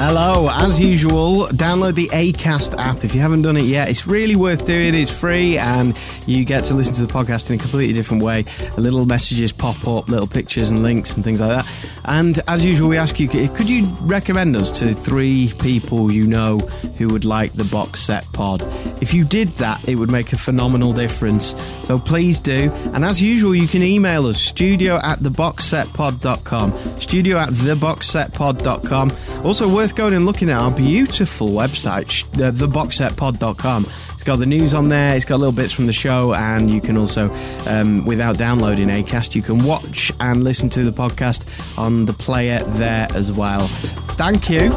Hello, as usual, download the ACAST app if you haven't done it yet. It's really worth doing. It's free and you get to listen to the podcast in a completely different way. Little messages pop up, little pictures and links and things like that. And as usual, we ask you could you recommend us to three people you know who would like the box set pod? If you did that, it would make a phenomenal difference. So please do. And as usual, you can email us studio at theboxsetpod.com. Studio at theboxsetpod.com. Also, worth going and looking at our beautiful website, uh, theboxsetpod.com. It's got the news on there, it's got little bits from the show, and you can also, um, without downloading ACAST, you can watch and listen to the podcast on the player there as well. Thank you.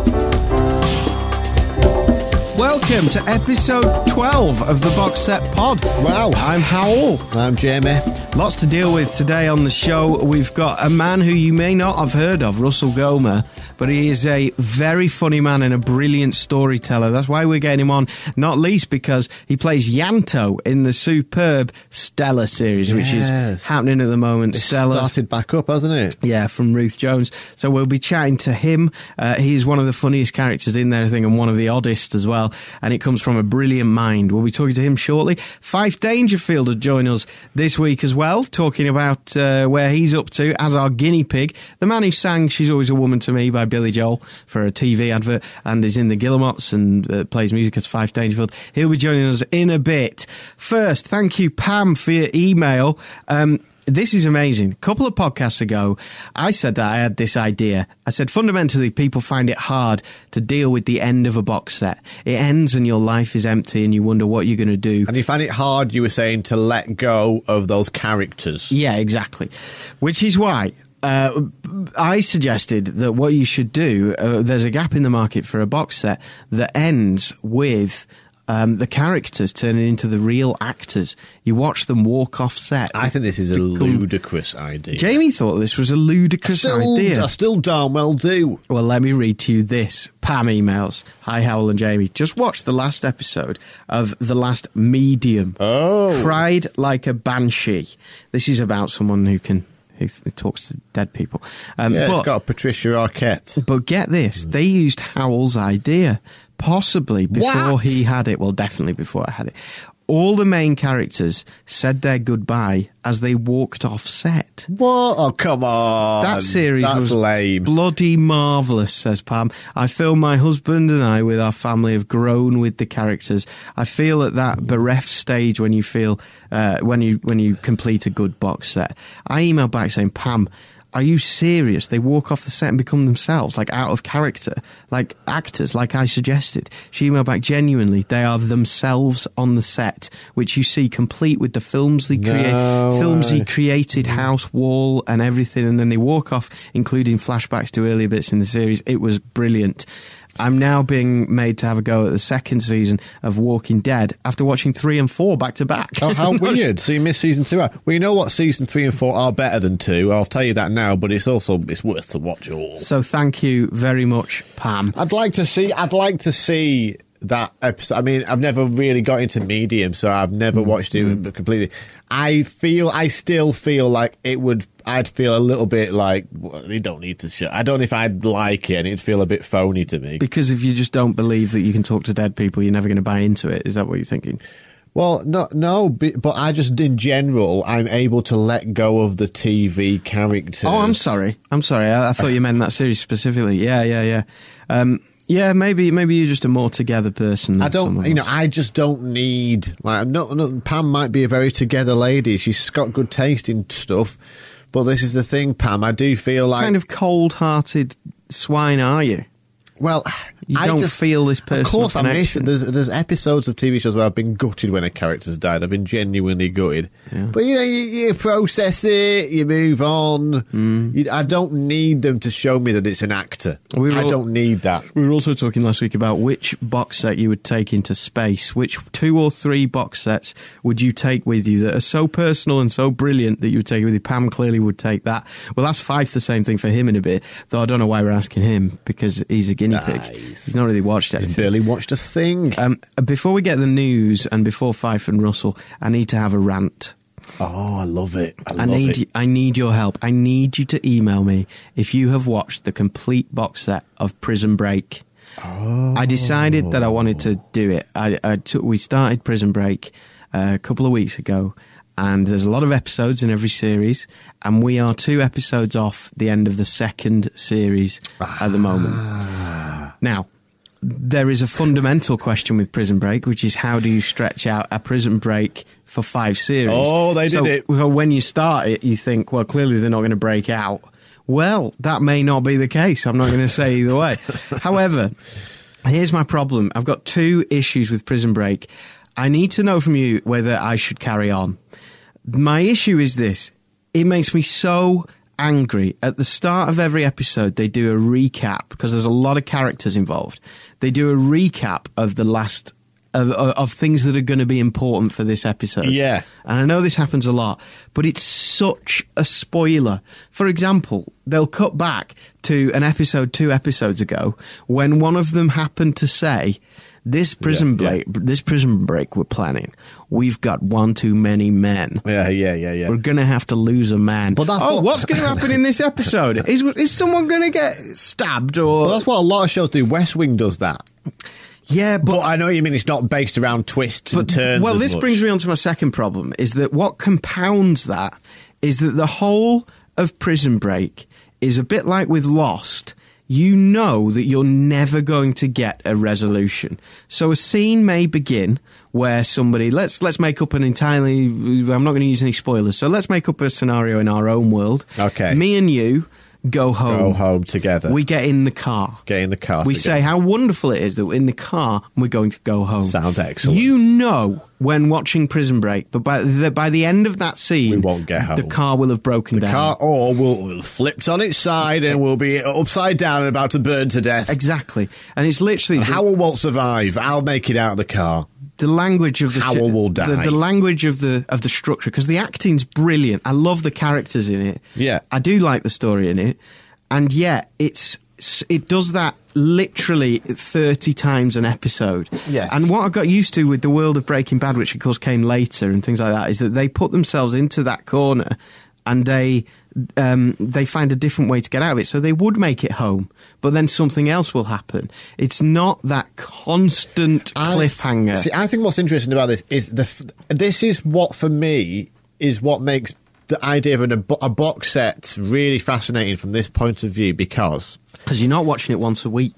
Welcome to episode 12 of the Box Set Pod. Wow. I'm Hywel. I'm Jamie. Lots to deal with today on the show. We've got a man who you may not have heard of, Russell Gomer, but he is a very funny man and a brilliant storyteller. That's why we're getting him on, not least because he plays Yanto in the superb Stella series, which is happening at the moment. It's Stella. started back up, hasn't it? Yeah, from Ruth Jones. So we'll be chatting to him. Uh, he's one of the funniest characters in there, I think, and one of the oddest as well. And it comes from a brilliant mind. We'll be talking to him shortly. Fyfe Dangerfield will join us this week as well, talking about uh, where he's up to as our guinea pig. The man who sang She's Always a Woman to Me by Billy Joel for a TV advert and is in the Guillemots and uh, plays music as Fyfe Dangerfield. He'll be joining us in a bit. First, thank you, Pam, for your email. Um, this is amazing. A couple of podcasts ago, I said that I had this idea. I said fundamentally, people find it hard to deal with the end of a box set. It ends and your life is empty and you wonder what you're going to do. And you find it hard, you were saying, to let go of those characters. Yeah, exactly. Which is why uh, I suggested that what you should do, uh, there's a gap in the market for a box set that ends with. Um, the characters turning into the real actors. You watch them walk off set. I think this is a Become- ludicrous idea. Jamie thought this was a ludicrous still, idea. I still darn well do. Well, let me read to you this. Pam emails. Hi, Hywel and Jamie. Just watched the last episode of The Last Medium. Oh. Cried like a banshee. This is about someone who can th- talks to dead people. Um, Yeah, but, it's got Patricia Arquette. but get this, they used Hywel's idea, possibly before What? he had it. Well, definitely before I had it. All the main characters said their goodbye as they walked off set. What? Oh, come on. That series That's was lame. bloody marvellous, says Pam. I feel my husband and I, with our family, have grown with the characters. I feel at that bereft stage when you feel uh, when you when you complete a good box set. I emailed back saying, Pam. Are you serious? They walk off the set and become themselves, like out of character, like actors, like I suggested. She emailed back genuinely. They are themselves on the set, which you see complete with the films they create, No films he created, mm. house, wall, and everything, and then they walk off, including flashbacks to earlier bits in the series. It was brilliant. I'm now being made to have a go at the second season of Walking Dead after watching three and four back to back. Oh, how weird! So you missed season two. Well, you know what? Season three and four are better than two. I'll tell you that now. But it's also it's worth to watch all. So thank you very much, Pam. I'd like to see. I'd like to see that episode. I mean, I've never really got into Medium, so I've never mm, watched it mm. completely. I feel. I still feel like it would. I'd feel a little bit like well, they don't need to show. I don't know if I'd like it, and it'd feel a bit phony to me. Because if you just don't believe that you can talk to dead people, you're never going to buy into it. Is that what you're thinking? Well, no, no, but I just, in general, I'm able to let go of the TV characters. Oh, I'm sorry. I'm sorry. I, I thought you meant that series specifically. Yeah, yeah, yeah. Um, yeah, maybe maybe you're just a more together person. I don't, you know. I just don't need like. No, no, Pam might be a very together lady. She's got good taste in stuff, but this is the thing, Pam. I do feel like kind of cold-hearted swine are you? Well, You I don't just feel this person. Of course, I miss. There's, there's episodes of TV shows where I've been gutted when a character's died. I've been genuinely gutted. But you know, you, you process it, you move on. Mm. You, I don't need them to show me that it's an actor. We I don't need that. We were also talking last week about which box set you would take into space. Which two or three box sets would you take with you that are so personal and so brilliant that you would take with you? Pam clearly would take that. Well, that's five the same thing for him in a bit, though I don't know why we're asking him because he's a guinea Nice. He's not really watched anything. barely watched a thing. Um, before we get the news and before Fyfe and Russell, I need to have a rant. oh, I love it. I, I love need it. I need your help. I need you to email me if you have watched the complete box set of Prison Break. Oh. I decided that I wanted to do it. I, I took, we started Prison Break uh, a couple of weeks ago, and there's a lot of episodes in every series, and we are two episodes off the end of the second series at the moment. Ah. Now, there is a fundamental question with Prison Break, which is how do you stretch out a Prison Break for five series? Oh, they did it. Well, when you start it, you think, well, clearly they're not going to break out. Well, that may not be the case. I'm not going to say either way. However, here's my problem. I've got two issues with Prison Break. I need to know from you whether I should carry on. My issue is this it makes me so angry. At the start of every episode, they do a recap because there's a lot of characters involved. They do a recap of the last. Of, of, of things that are going to be important for this episode. Yeah. And I know this happens a lot, but it's such a spoiler. For example, they'll cut back to an episode two episodes ago when one of them happened to say, "This prison Yeah, break, this prison break we're planning, we've got one too many men. Yeah, yeah, yeah, yeah. We're gonna have to lose a man." But that's oh, what- what's going to happen in this episode? Is is someone going to get stabbed or? Well, that's what a lot of shows do. West Wing does that. yeah, but But I know you mean it's not based around twists and turns. Well, as this much. brings me on to my second problem: is that what compounds that is that the whole of Prison Break is a bit like with Lost. You know that you're never going to get a resolution. So a scene may begin where somebody let's let's make up an entirely. I'm not going to use any spoilers. So let's make up a scenario in our own world. Okay. Me and you go home. Go home together. We get in the car. Get in the car. We together. say how wonderful it is that we're in the car and we're going to go home. Sounds excellent. You know when watching Prison Break, but by the, by the end of that scene, We won't get home. The car will have broken down. The car or will will flipped on its side and will be upside down and about to burn to death. Exactly, and it's literally And the, Hywel won't survive. I'll make it out of the car. The language of the Hywel will The, the language of the of the structure because the acting's brilliant. I love the characters in it. Yeah. I do like the story in it, and yet it's it does that literally 30 times an episode. Yes. And what I got used to with the world of Breaking Bad, which of course came later and things like that, is that they put themselves into that corner and they um, they find a different way to get out of it. So they would make it home, but then something else will happen. It's not that constant I- cliffhanger. See, I think what's interesting about this is the. This is what for me is what makes the idea of an, a, box set really fascinating from this point of view because Because you're not watching it once a week.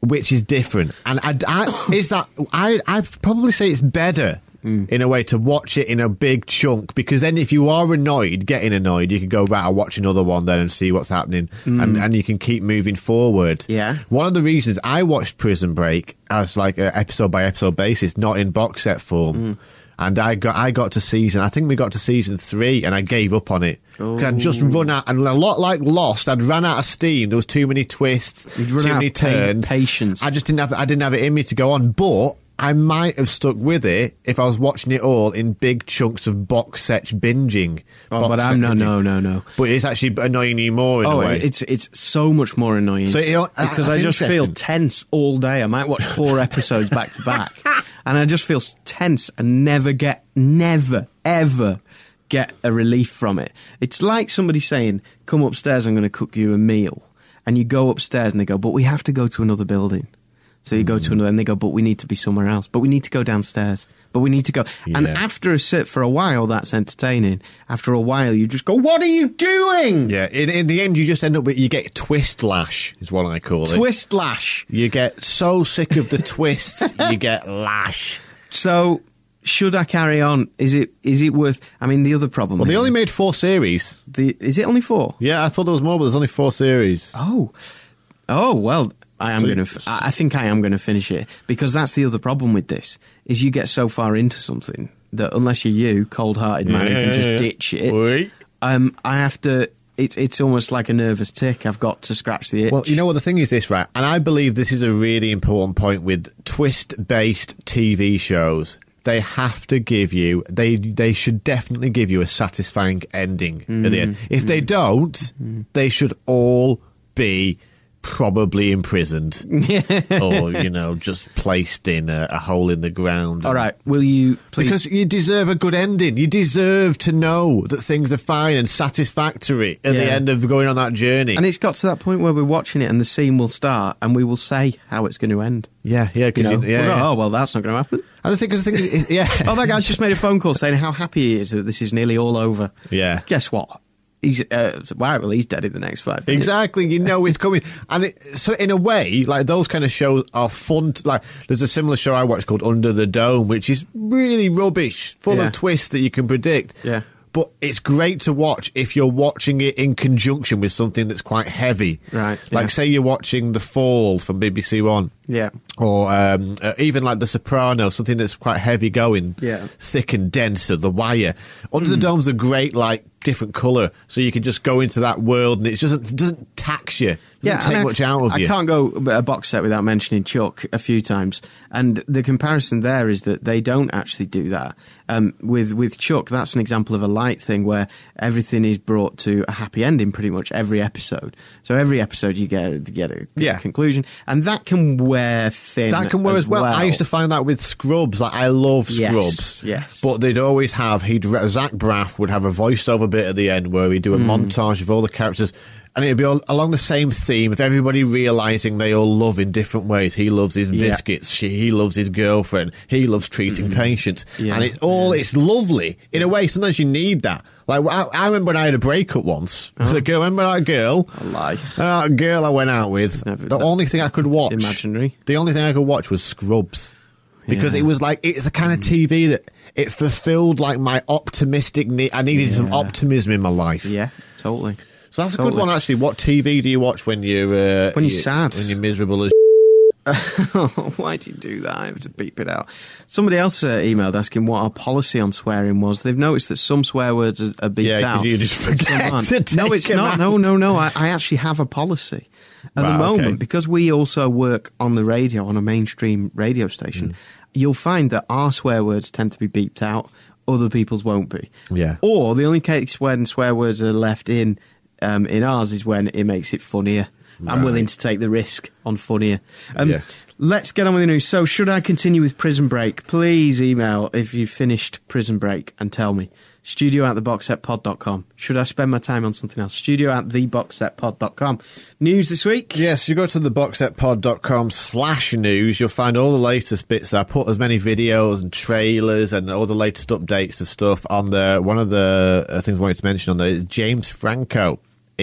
which is different. And I, I- is that I I'd probably say it's better in a way to watch it in a big chunk because then if you are annoyed, getting annoyed, you can go right. I'll watch another one then and see what's happening, and and you can keep moving forward. Yeah. One of the reasons I watched Prison Break as like a episode by episode basis, not in box set form. And I got I got to season. I think we got to season three, and I gave up on it. 'Cause I'd just run out, and a lot like Lost, I'd run out of steam. There was too many twists, too many turns, patience. I just didn't have I didn't have it in me to go on, but I might have stuck with it if I was watching it all in big chunks of box set binging. Oh, Box but I'm no, binging. no, no, no. But it's actually annoying you more in Oh, a way. it's it's so much more annoying. So, you uh, know, because I just feel tense all day. I might watch four episodes back to back, and I just feel tense and never get, never, ever get a relief from it. It's like somebody saying, "Come upstairs, I'm going to cook you a meal," and you go upstairs and they go, "But we have to go to another building." So you go to another, and they go, "But we need to be somewhere else. But we need to go downstairs. But we need to go." And after a sit for a while, that's entertaining. After a while, you just go, "What are you doing?" yeah, in, in the end, you just end up with you get twist lash is what I call it. Twist lash. You get so sick of the twists, you get lash. So, should I carry on? Is it is it worth? I mean, the other problem. Well, they only made four series. the, is it only four? Yeah, I thought there was more, but there's only four series. Oh, oh well. I am So- going to. I I think I am going to finish it because that's the other problem with this is you get so far into something that unless you're you, cold-hearted man, who Yeah, can just yeah. ditch it. Oi. Um, I have to. It's it's almost like a nervous tick. I've got to scratch the itch. Well, you know what the thing is this, right? And I believe this is a really important point with twist-based TV shows. They have to give you they they should definitely give you a satisfying ending at the end. Mm. If they mm. don't, mm. they should all be probably imprisoned or you know just placed in a, a hole in the ground. All right, will you please? Because you deserve a good ending. You deserve to know that things are fine and satisfactory at the end of going on that journey. and it's got to that point where we're watching it, and the scene will start, and we will say how it's going to end. yeah, yeah, You because know, you, yeah, We'll go, yeah. oh well, that's not going to happen. Thing is, the thing is, yeah, Oh, that guy's just made a phone call saying how happy he is that this is nearly all over. Yeah. Guess what? He's uh, wow. Well, he's dead in the next five. minutes. Exactly, you know it's coming, and it, so in a way, like those kind of shows are fun. To, like, there's a similar show I watched called Under the Dome, which is really rubbish, full Yeah. of twists that you can predict. Yeah. but it's great to watch if you're watching it in conjunction with something that's quite heavy. Right, like yeah. say you're watching The Fall from BBC One. Yeah. Or um, uh, even like The Sopranos, something that's quite heavy going, Yeah. Hmm. thick and dense, or The Wire. Under the Dome's a great like different colour, so you can just go into that world, and it doesn't doesn't tax you, doesn't and take I- much out of I you. can't go a box set without mentioning Chuck a few times, and the comparison there is that they don't actually do that. Um, with with Chuck, that's an example of a light thing where everything is brought to a happy ending pretty much every episode. So every episode you get you get a Yeah. conclusion, and that can wear thin. That can wear as well. I used to find that with Scrubs. Like I love Scrubs. yes. But they'd always have he'd Zach Braff would have a voiceover bit at the end where he'd do a montage of all the characters. And it'd be all, along the same theme of everybody realizing they all love in different ways. He loves his Yeah. biscuits. She, he loves his girlfriend. He loves treating mm-hmm. patients. Yeah. And it all it's lovely in a way. Sometimes you need that. Like I, I remember when I had a breakup once. The oh. girl, remember that girl? A lie. Uh, that girl I went out with. Never- the only thing I could watch, Imaginary. The only thing I could watch was Scrubs, because Yeah. it was like it's the kind of mm. TV that it fulfilled like my optimistic need. I needed some optimism in my life. Yeah, totally. So that's a good one actually. What TV do you watch when you're uh, When you're you- sad. When you're miserable as Why do you do that? I have to beep it out. Somebody else uh, emailed asking what our policy on swearing was. They've noticed that some swear words are, are beeped Yeah, out. you just forget no, it's not. out. No, no, no. I, I actually have a policy at the moment okay. because we also work on the radio on a mainstream radio station. Mm. You'll find that our swear words tend to be beeped out. Other people's won't be. Yeah. Or the only case when swear words are left in um, in ours is when it makes it funnier. I'm willing to take the risk on funnier. Um, Yeah. Let's get on with the news. So, should I continue with Prison Break? Please email if you've finished Prison Break and tell me. Studio at theboxsetpod.com. Should I spend my time on something else? Studio at theboxsetpod.com. News this week? Yes, you go to the boxsetpod.com slash news, you'll find all the latest bits. I put as many videos and trailers and all the latest updates of stuff on there. One of the uh, things I wanted to mention on there is James Franco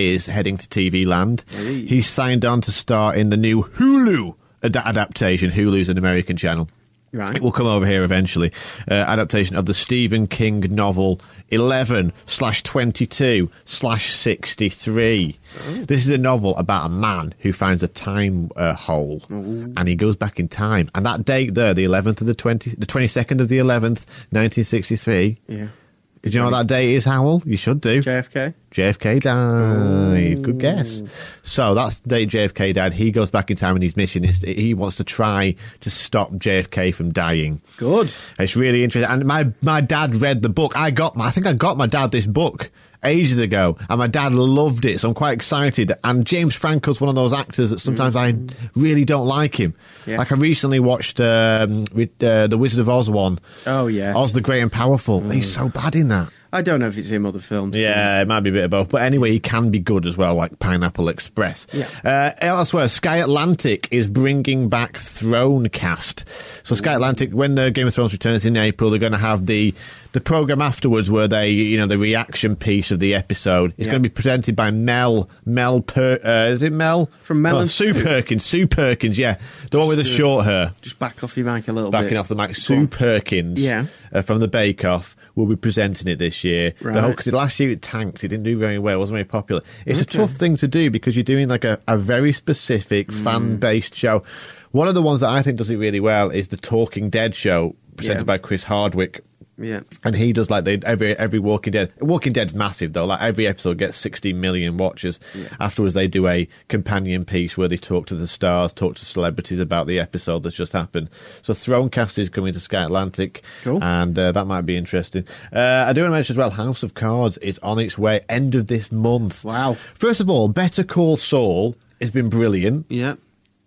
is heading to TV land. Hey. He's signed on to star in the new Hulu ad- adaptation. Hulu's an American channel. Right. It will come over here eventually. Uh, adaptation of the Stephen King novel 11 slash 22 slash 63. This is a novel about a man who finds a time uh, hole and he goes back in time. And that date there, the 11th of the 20, the 22nd of the 11th, 1963. Yeah. Do you know what that date is, Hywel? You should do. JFK? JFK died. Good guess. So that's the day JFK died. He goes back in time, and his mission is he wants to try to stop JFK from dying. Good. It's really interesting. And my my dad read the book. I got my, I think I got my dad this book ages ago, and my dad loved it. So I'm quite excited. And James Franco's one of those actors that sometimes I really don't like him. Yeah. Like I recently watched um, with, uh, the Wizard of Oz one. Oh, yeah. Oz the Great and Powerful. He's so bad in that. I don't know if it's him or the films. Yeah, it might be a bit of both. But anyway, he can be good as well, like Pineapple Express. Yeah. Uh, elsewhere, Sky Atlantic is bringing back Thronecast. So Sky Atlantic, when the Game of Thrones returns in April, they're going to have the the program afterwards where they, you know, the reaction piece of the episode. It's Yeah. going to be presented by Mel Mel Per. Uh, is it Mel From Mel Oh, and Sue Sue. Perkins? Sue Perkins, yeah, the one with the short hair. Just back off your mic a little Backing bit. off the mic, Sue Perkins, Yeah. uh, from the Bake Off, will be presenting it this year. Right. Because last year it tanked, it didn't do very well, it wasn't very popular. It's a tough thing to do because you're doing like a, a very specific Mm. fan based show. One of the ones that I think does it really well is the Talking Dead show presented Yeah. by Chris Hardwick. Yeah. And he does like they, every every Walking Dead. Walking Dead's massive though. Like every episode gets 60 million watches. Afterwards, they do a companion piece where they talk to the stars, talk to celebrities about the episode that's just happened. So Thronecast is coming to Sky Atlantic, Cool. and uh, that might be interesting. Uh, I do want to mention as well, House of Cards is on its way end of this month. Wow. First of all, Better Call Saul has been brilliant. Yeah.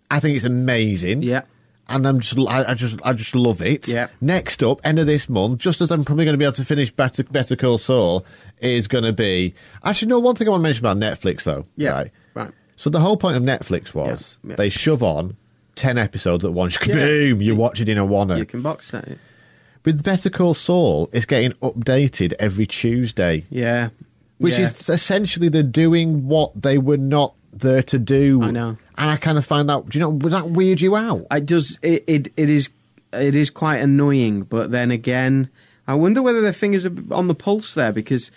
I think it's amazing. Yeah. And I'm just, I, I just, I just love it. Yeah. Next up, end of this month, just as I'm probably going to be able to finish Better, Better Call Saul, is going to be. Actually, no. One thing I want to mention about Netflix, though. Yeah. Right. Right. So the whole point of Netflix was Yeah, yeah. they shove on ten episodes at once. Yeah. Boom! You watch it in a one. You can box set it. With Better Call Saul, it's getting updated every Tuesday, Yeah. which Yeah. is essentially they're doing what they were not there to do. I know. and I kind of find that. Do you know? Would that weird you out? It does. It, it it is it is quite annoying, but then again, I wonder whether their fingers are on the pulse there because,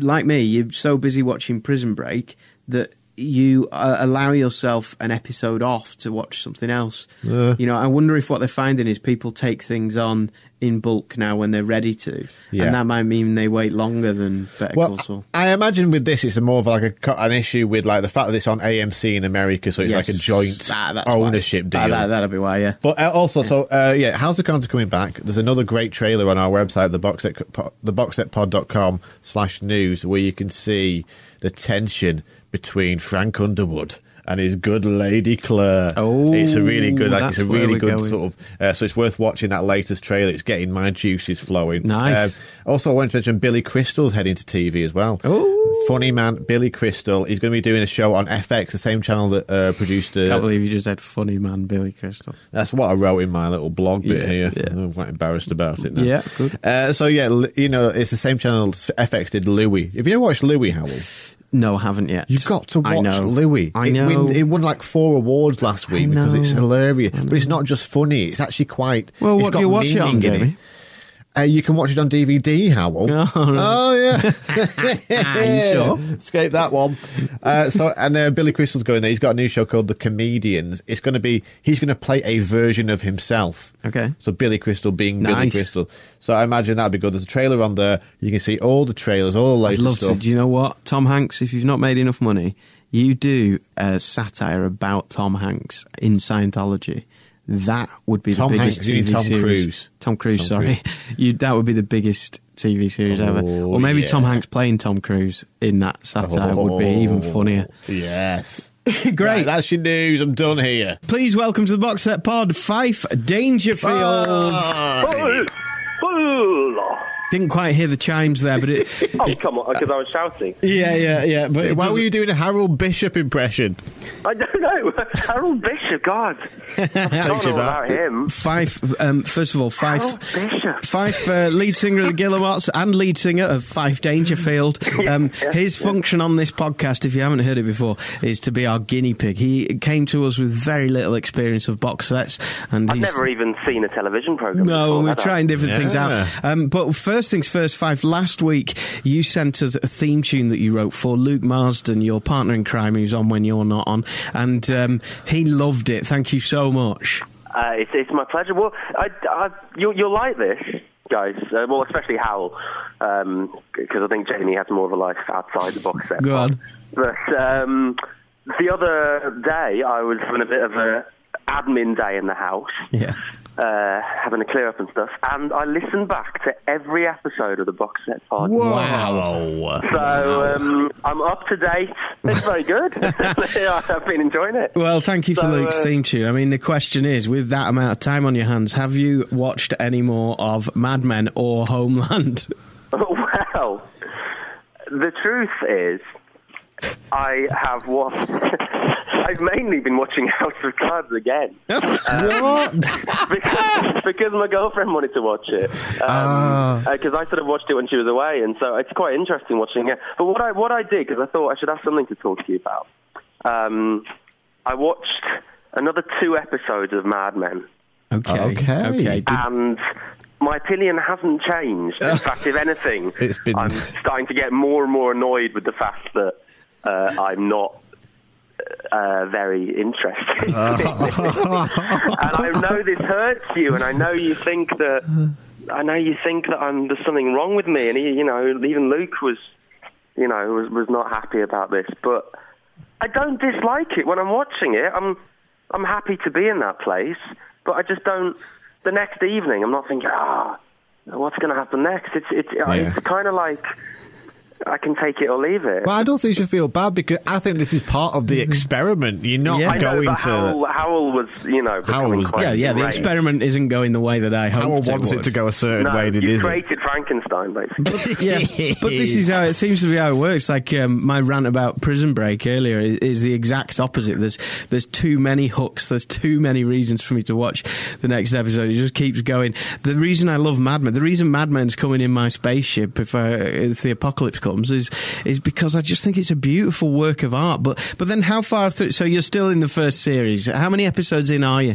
like me, you're so busy watching Prison Break that you uh, allow yourself an episode off to watch something else. Yeah. You know, I wonder if what they're finding is people take things on in bulk now when they're ready to, Yeah. and that might mean they wait longer than Better Well, Call Saul. I imagine with this, it's more of like a, an issue with like the fact that it's on AMC in America, so it's like a joint That- that's why. ownership That, deal. that, that'll be why, yeah. But uh, also, so uh, yeah, House of Cards are coming back. There's another great trailer on our website, the boxset, the boxsetpod.com slash news, where you can see the tension between Frank Underwood and his good lady Claire. Oh, it's a really good, like, it's a really good going. sort of. Uh, so it's worth watching that latest trailer. It's getting my juices flowing. Nice. Um, also, I wanted to mention Billy Crystal's heading to TV as well. Oh. funny man, Billy Crystal. He's going to be doing a show on FX, the same channel that uh, produced. Uh, Can't believe you just said funny man Billy Crystal. that's what I wrote in my little blog bit Yeah, here. yeah. I'm quite embarrassed about it now. Yeah, good. Uh, so yeah, you know, it's the same channel FX did Louie. Have you ever watched Louie, Hywel? No, haven't yet. You've got to I watch know. Louie. I it know. Win, it won like four awards last week because it's hilarious. But it's not just funny. It's actually quite. Well, what do you watch it on, Jamie? Uh, you can watch it on DVD, Hywel. Oh, right. yeah. you sure? Escape that one. Uh, so, and uh, Billy Crystal's going there. He's got a new show called The Comedians. It's going to be, he's going to play a version of himself. Okay. So Billy Crystal being Billy Crystal. So I imagine that'd be good. There's a trailer on there. You can see all the trailers, all the I'd latest love stuff. to. Do you know what, Tom Hanks? If you've not made enough money, you do a satire about Tom Hanks in Scientology. That would be Tom the biggest Hanks, you TV Tom series. Cruise? Tom Cruise, Tom sorry. You, that would be the biggest TV series ever. Oh, Or maybe Tom. Hanks playing Tom Cruise in that satire would be even funnier. Yes. Great. Right, that's your news. I'm done here. Please welcome to the Box Set Pod, Fyfe Dangerfield. Ah. Didn't quite hear the chimes there, but it. Oh, come on, because I was shouting. yeah, yeah, yeah. But Why were you doing a Harold Bishop impression? I don't know. Harold Bishop, God. I don't know about him. Fyfe, um, first of all, Harold Fyfe. Bishop. Fyfe, uh, lead singer of the Guillemots and lead singer of Fyfe Dangerfield. Um, Yeah, his yeah. function on this podcast, if you haven't heard it before, is to be our guinea pig. He came to us with very little experience of box sets, and I've he's never even seen a television program. no, before, we're have I? trying different things out. Um, but first things first, Fyfe. Last week, you sent us a theme tune that you wrote for Luke Marsden, your partner in crime, who's on when you're not on, and um, he loved it. Thank you so much. Uh, it's, it's my pleasure. Well, I, I, you, you'll like this, guys. Uh, well, especially Hywel, because I think Jamie has more of a life outside the box set. Go on. But um, the other day, I was having a bit of a admin day in the house. Yeah. Uh, having a clear up and stuff, and I listened back to every episode of the box set pod. Wow. So um, I'm up to date. It's very good. I've been enjoying it. Well, thank you for So, Luke's uh, theme tune. I mean, the question is, with that amount of time on your hands, have you watched any more of Mad Men or Homeland? well, the truth is, I have watched. I've mainly been watching House of Cards again. what? Um, because, because my girlfriend wanted to watch it. Um, ah. uh, because I sort of watched it when she was away, and so it's quite interesting watching it. But what I what I did because I thought I should have something to talk to you about. Um, I watched another two episodes of Mad Men, Okay. Okay. Okay. And my opinion hasn't changed. In fact, if anything, It's been- I'm starting to get more and more annoyed with the fact that uh, I'm not uh, very interested. and I know this hurts you, and I know you think that I know you think that I'm there's something wrong with me, and he, you know, even Luke was, you know, was was not happy about this, but I don't dislike it when I'm watching it. I'm I'm happy to be in that place, but I just don't. The next evening, I'm not thinking, ah, what's going to happen next? It's it's it's kind of like I can take it or leave it. Well, I don't think you should feel bad because I think this is part of the experiment. You're not Yeah. I know, going but to. Hywel, Hywel was, you know, becoming was- quite Yeah, yeah. The experiment isn't going the way that I hoped Hywel it wants it would. to go a certain No, way, and it you isn't. created Frankenstein, basically. yeah, but this is how it seems to be how it works. Like um, my rant about Prison Break earlier is, is the exact opposite. There's there's too many hooks. There's too many reasons for me to watch the next episode. It just keeps going. The reason I love Mad Men, the reason Mad Men's coming in my spaceship if I, if the apocalypse comes is is because I just think it's a beautiful work of art. But but then how far through? So you're still in the first series. How many episodes in are you?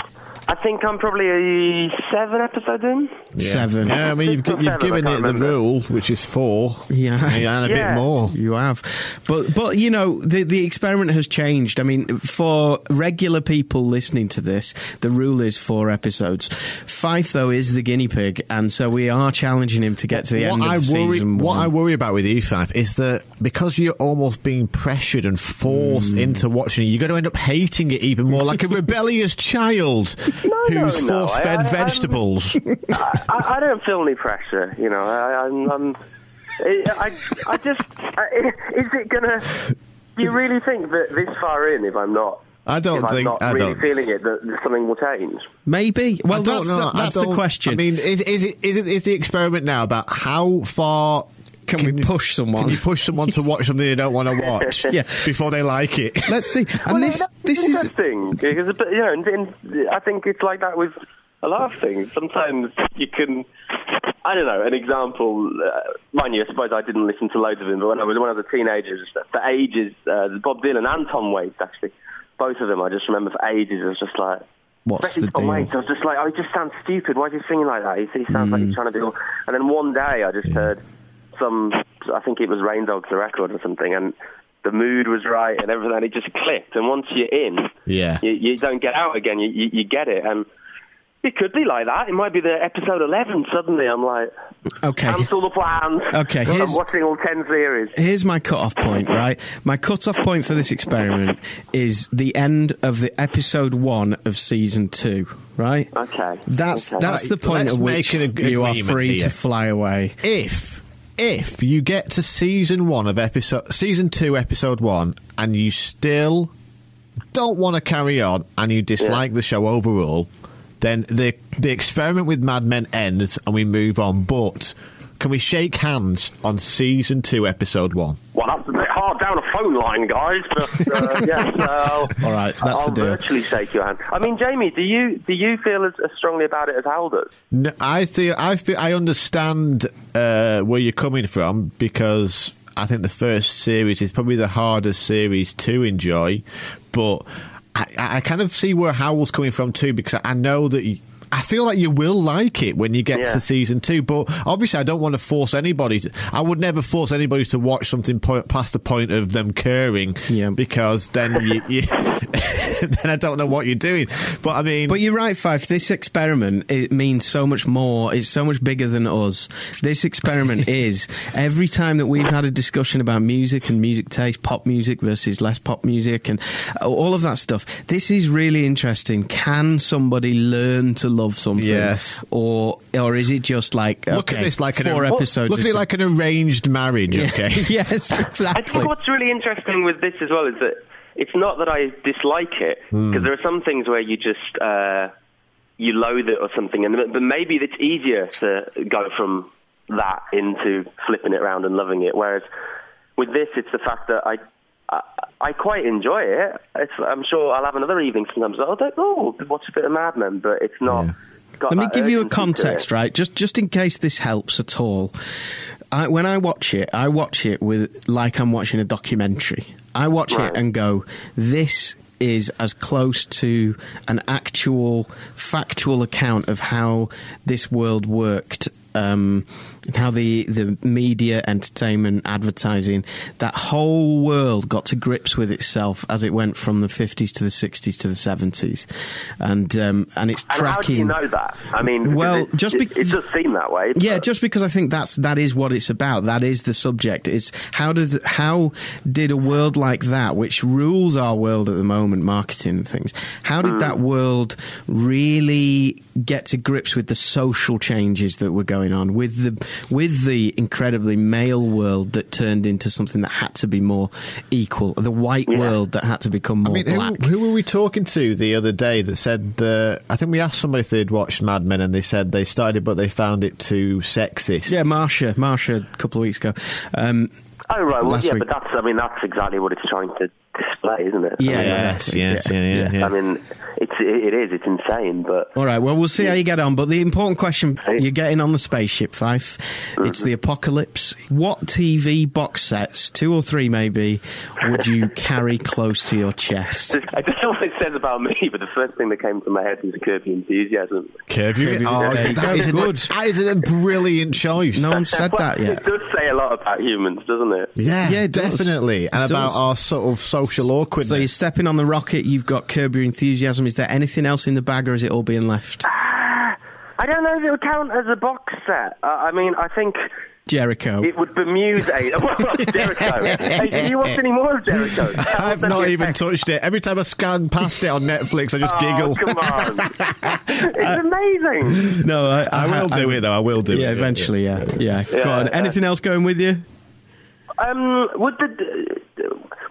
I think I'm probably a seven episodes in. Seven. Yeah, I mean, you've, you've seven, given it can't the rule, which is four. Yeah. and a bit more. You have, but but you know the the experiment has changed. I mean, for regular people listening to this, the rule is four episodes. Fyfe though is the guinea pig, and so we are challenging him to get to the what end of I worry, season what. I worry about with you, Fyfe, is that because you're almost being pressured and forced Mm. into watching it, you're going to end up hating it even more, like a rebellious child no, who's no. force-fed I- I- vegetables. I, I I don't feel any pressure. You know, I, I'm. I'm I, I, I just. I, is it gonna? Do you really think that this far in, if I'm not? I don't if think- I'm not I really don't. feeling it, that that something will change. Maybe. Well, I don't that's know. the, that's the don't- question. I mean, is, is it is it is the experiment now about how far can, we you- push someone? Can you push someone to watch something they don't want to watch Yeah. before they like it? Let's see. And Well, this that's this is interesting because but, you know, and, and I think it's like that with a lot of things. Sometimes you can. I don't know. An example, uh, mind you, I suppose I didn't listen to loads of him, but when I was when I was a teenager, just for ages, uh, Bob Dylan and Tom Waits actually, both of them. I just remember for ages, I was just like. What's the Tom deal? Waits, I was just like, oh, he just sounds stupid. Why is he singing like that? He, he sounds Hmm. like he's trying to do. And then one day, I just heard some. I think it was Rain Dogs, the record or something, and the mood was right and everything. And it just clicked. And once you're in, Yeah. you, you don't get out again. You, you, you get it, and it could be like that. It might be the episode eleven. Suddenly, I'm like, okay. cancel the plans. Okay, I'm here's- watching all ten series. Here's my cut-off point, right? My cut-off point for this experiment is the end of the episode one of season two, right? Okay, That's okay. that's the Right, point let's at which an you are free here. to fly away. if if you get to season one of episode season two episode one and you still don't want to carry on and you dislike the show overall then the the experiment with mad men ends and we move on. But can we shake hands on season two episode one Well, that's a bit hard down a phone line, guys. But uh, yeah, so All right, that's I'll the deal. virtually shake your hand. I mean, Jamie, do you do you feel as, as strongly about it as Hal does? No, I feel I feel I understand uh, where you're coming from because I think the first series is probably the hardest series to enjoy, but I, I kind of see where Hywel's coming from too because I know that. Y- I feel like you will like it when you get Yeah. to season two, but obviously I don't want to force anybody. To, I would never force anybody to watch something po- past the point of them caring, Yeah. because then you, you then I don't know what you're doing. But I mean, But you're right, Fyfe. This experiment it means so much more. It's so much bigger than us. This experiment is every time that we've had a discussion about music and music taste, pop music versus less pop music, and uh, all of that stuff. This is really interesting. Can somebody learn to love something? Yes. Or or is it just like look at this like an four episodes? Look at it like an arranged marriage. Okay. yes, exactly. I think what's really interesting with this as well is that it's not that I dislike it because there are some things where you just uh, you loathe it or something, and but maybe it's easier to go from that into flipping it around and loving it. Whereas with this, it's the fact that I. I, I quite enjoy it. It's, I'm sure I'll have another evening sometimes. I'll think, oh, watch a bit of Mad Men, but it's not. got Let me give you a context, right? Just just in case this helps at all. I, when I watch it, I watch it with like I'm watching a documentary. I watch Right. it and go, "This is as close to an actual factual account of how this world worked. Um, how the, the media, entertainment, advertising, that whole world got to grips with itself as it went from the 50s to the 60s to the 70s. And um, and it's And tracking. how do you know that? I mean, because Well, it, just it, bec- it does seem that way. Yeah, but- just because I think that's that is what it's about. That is the subject. It's how does how did a world like that, which rules our world at the moment, marketing and things, how did that world really get to grips with the social changes that were going on with the with the incredibly male world that turned into something that had to be more equal, the white Yeah. world that had to become more I mean, who, black. who were we talking to the other day that said, uh, I think we asked somebody if they'd watched Mad Men and they said they started but they found it too sexist. yeah, Marsha, Marsha, a couple of weeks ago. Um, Oh right, well, yeah, week. but that's I mean that's exactly what it's trying to display, isn't it? Yeah, I mean, Yes, yes, yeah, yeah, yeah. I mean, it's it, it is it's insane, but All right. Well, we'll see how you get on. But the important question: you're getting on the spaceship, Fyfe. It's the mm-hmm. apocalypse. What TV box sets, two or three maybe, would you carry close to your chest? I don't know what it says about me. But the first thing that came to my head was Curb Your Enthusiasm. Curve you. Curve Your- Oh, there you that go. is a- Good. That is a brilliant choice. No one said that yet. It does say a lot about humans, doesn't it? Yeah, Yeah, it does. definitely. And It about does. our sort of social awkwardness. So you're stepping on the rocket. You've got Curb Your Enthusiasm. Is there anything else in the bag, or is it all being left? I don't know if it would count as a box set. Uh, I mean, I think Jericho. it would bemuse a well, Jericho. hey, did you watch any more of Jericho? I've not even effect. touched it. Every time I scan past it on Netflix, I just Oh, giggle. come on! it's amazing. no, I, I will do it though. I will do Yeah, it. eventually. Yeah, yeah. Go Yeah, on. yeah. Anything else going with you? Um, would the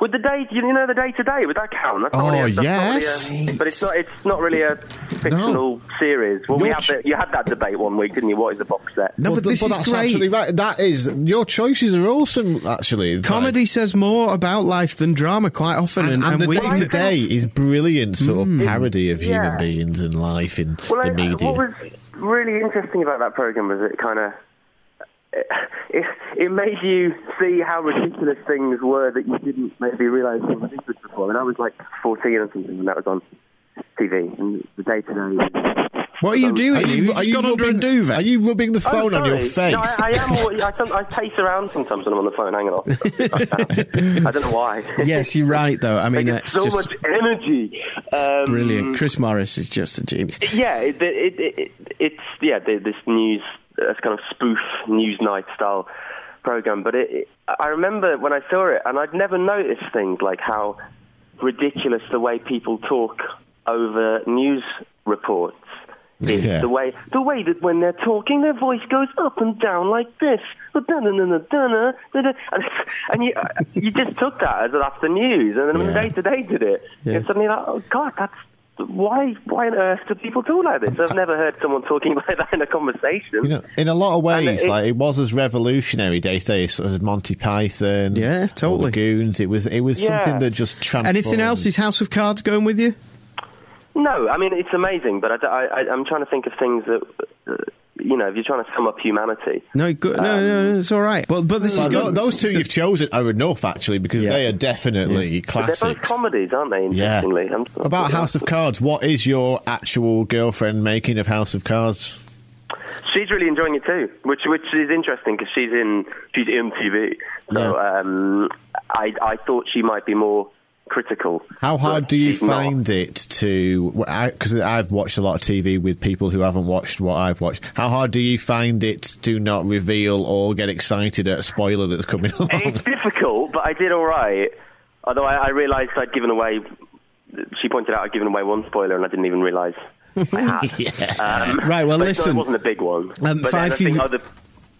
would the day you know the Day Today would that count? That's not Oh, really a, yes. really a, but it's not it's not really a fictional series. Well, we Your had ch- the, you had that debate one week, didn't you? What is the box set? No, Well, but this th- is that's great. absolutely right. That is your choices are awesome. Actually, It's Comedy says more about life than drama quite often, like- and, and the Day Today is brilliant. Sort of hmm. parody of Yeah. human beings and life in Well, the I- media. what was really interesting about that program was it kind of it, it made you see how ridiculous things were that you didn't maybe realise were ridiculous before. And I was like 14 or something when that was on TV, and the Day Today. What are you doing? Are you, have just gone under a rubbing, duvet. are you rubbing the phone on your face? No, I, I am. I, some- I pace around sometimes when I'm on the phone. Hang on. I don't know why. yes, you're right, though. I mean, it's so just much energy. Um, brilliant. Chris Morris is just a genius. Yeah, it, it, it, it, it's yeah the, this news, uh, kind of spoof news night style program. But it, it, I remember when I saw it, and I'd never noticed things like how ridiculous the way people talk over news reports. is. Yeah. The way the way that when they're talking, their voice goes up and down like this, and, and you you just took that as that's the news, and then Yeah. Day Today did it, Yeah. you're suddenly like, oh god, that's why why on earth do people talk like this? I've never heard someone talking like that in a conversation. You know, in a lot of ways, it- like it was as revolutionary Day Today as as Monty Python, Yeah, or totally. the Goons. It was it was Yeah. something that just transformed. Anything else? Is House of Cards going with you? No, I mean it's amazing, but I, I, I'm trying to think of things that uh, you know. If you're trying to sum up humanity, No, good. no, no, no, it's all right. But but this is Well, tho- good. those two you've chosen are enough actually because Yeah. they are definitely but they're both classics. comedies, aren't they? Yeah. Interestingly, I'm, About House of Cards, what is your actual girlfriend making of House of Cards? She's really enjoying it too, which which is interesting because she's in she's in TV. So um, I I thought she might be more critical. How hard do you she's not. find it to? Because I've watched a lot of TV with people who haven't watched what I've watched. How hard do you find it to not reveal or get excited at a spoiler that's coming along? It's difficult, but I did all right. Although I, I realised I'd given away. She pointed out I'd given away one spoiler, and I didn't even realise I had. yeah. Um, Right, well, but it's not- listen. it wasn't a big one. Um, but then I think other.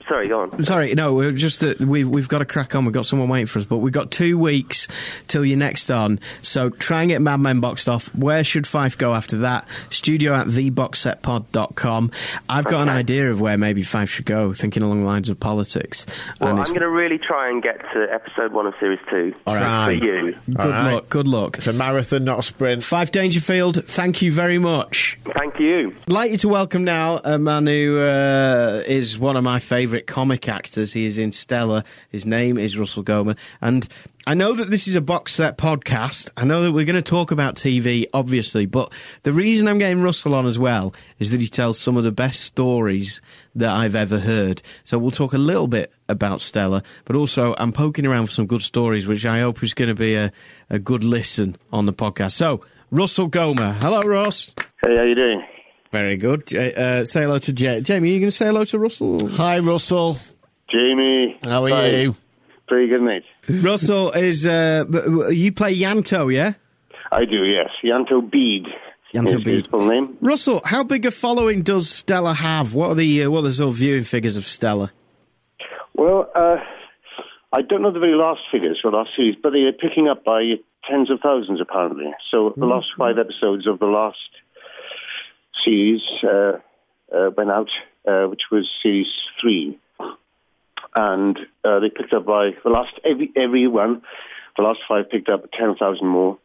Sorry, go on. Sorry, no, we're just that we've we've got to crack on. We've got someone waiting for us, but we've got two weeks till you're next on. So try and get Mad Men boxed off. Where should Fyfe go after that? Studio at theboxsetpod.com. I've got an idea of where maybe Fyfe should go, thinking along the lines of politics. Well, And I'm going to really try and get to episode one of series two. All for you. good All right. luck. Good luck. It's a marathon, not a sprint. Fyfe Dangerfield, thank you very much. Thank you. I'd like you to welcome now a man who uh, is one of my favourite favourite comic actors. He is in Stella. His name is Russell Gomer. And I know that this is a box set podcast. I know that we're going to talk about TV, obviously, but the reason I'm getting Russell on as well is that he tells some of the best stories that I've ever heard. So we'll talk a little bit about Stella, but also I'm poking around for some good stories, which I hope is going to be a, a good listen on the podcast. So, Russell Gomer. Hello, Ross. Hey, how you doing? Very good. Uh, say hello to Jamie. Jamie, are you going to say hello to Russell? Hi, Russell. Jamie. How are Hi. you? Pretty good, mate. Russell is. Uh, you play Yanto, yeah? I do, yes. Yanto Bede. Yanto is Bede. His full name. Russell, how big a following does Stella have? What are the uh, what are the sort of viewing figures of Stella? Well, uh, I don't know the very last figures for last series, but they are picking up by tens of thousands, apparently. So the last five episodes of the last series uh, uh, went out, uh, which was series three. And uh, they picked up by the last, every, every one, the last five picked up 10,000 more.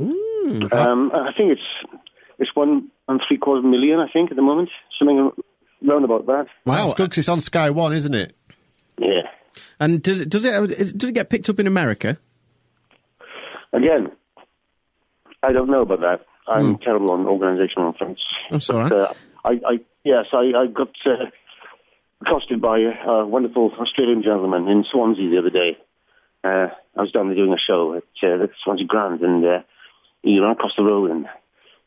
Um, I think it's it's one and three quarters million. I think at the moment, something around about that. Wow. That's good 'cause it's on Sky One, isn't it? Yeah. And does it does it does it get picked up in America? Again, I don't know about that. I'm terrible on organisational fronts. That's all But, right. uh, I, I yes, I, I got uh, accosted by a, a wonderful Australian gentleman in Swansea the other day. Uh, I was down there doing a show at uh, the Swansea Grand, and uh, he ran across the road and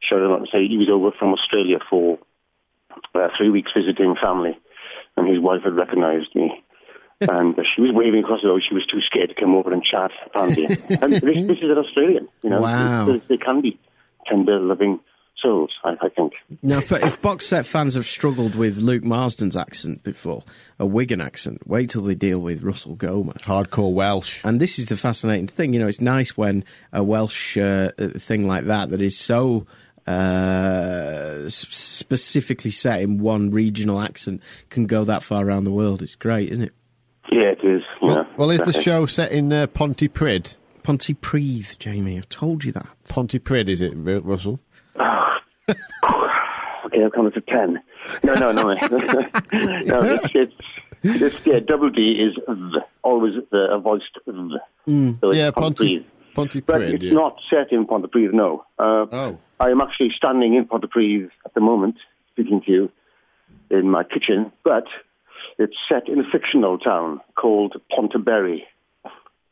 showed him up and said he was over from Australia for uh, three weeks visiting family, and his wife had recognised me. and uh, she was waving across the road. She was too scared to come over and chat, apparently. and this, this is an Australian, you know. Wow. They, they can be tender, loving souls, I, I think. Now, if, if box set fans have struggled with Luke Marsden's accent before, a Wigan accent, wait till they deal with Russell Gomer. Hardcore Welsh. And this is the fascinating thing. You know, it's nice when a Welsh uh, thing like that, that is so uh, specifically set in one regional accent, can go that far around the world. It's great, isn't it? Yeah, it is. You Well, well, is the show set in uh, Pontypridd? Pontypridd, Jamie. I've told you that. Pontypridd, is it, Russell? Okay, I'll come to ten. No, no, no. no, it's, it's, it's, yeah, double D is v, always the a voiced v. So yeah, Pontypridd. Ponty, But it's yeah. not set in Pontypridd, no. Uh, Oh. I am actually standing in Pontypridd at the moment, speaking to you in my kitchen, but it's set in a fictional town called Pontyberry.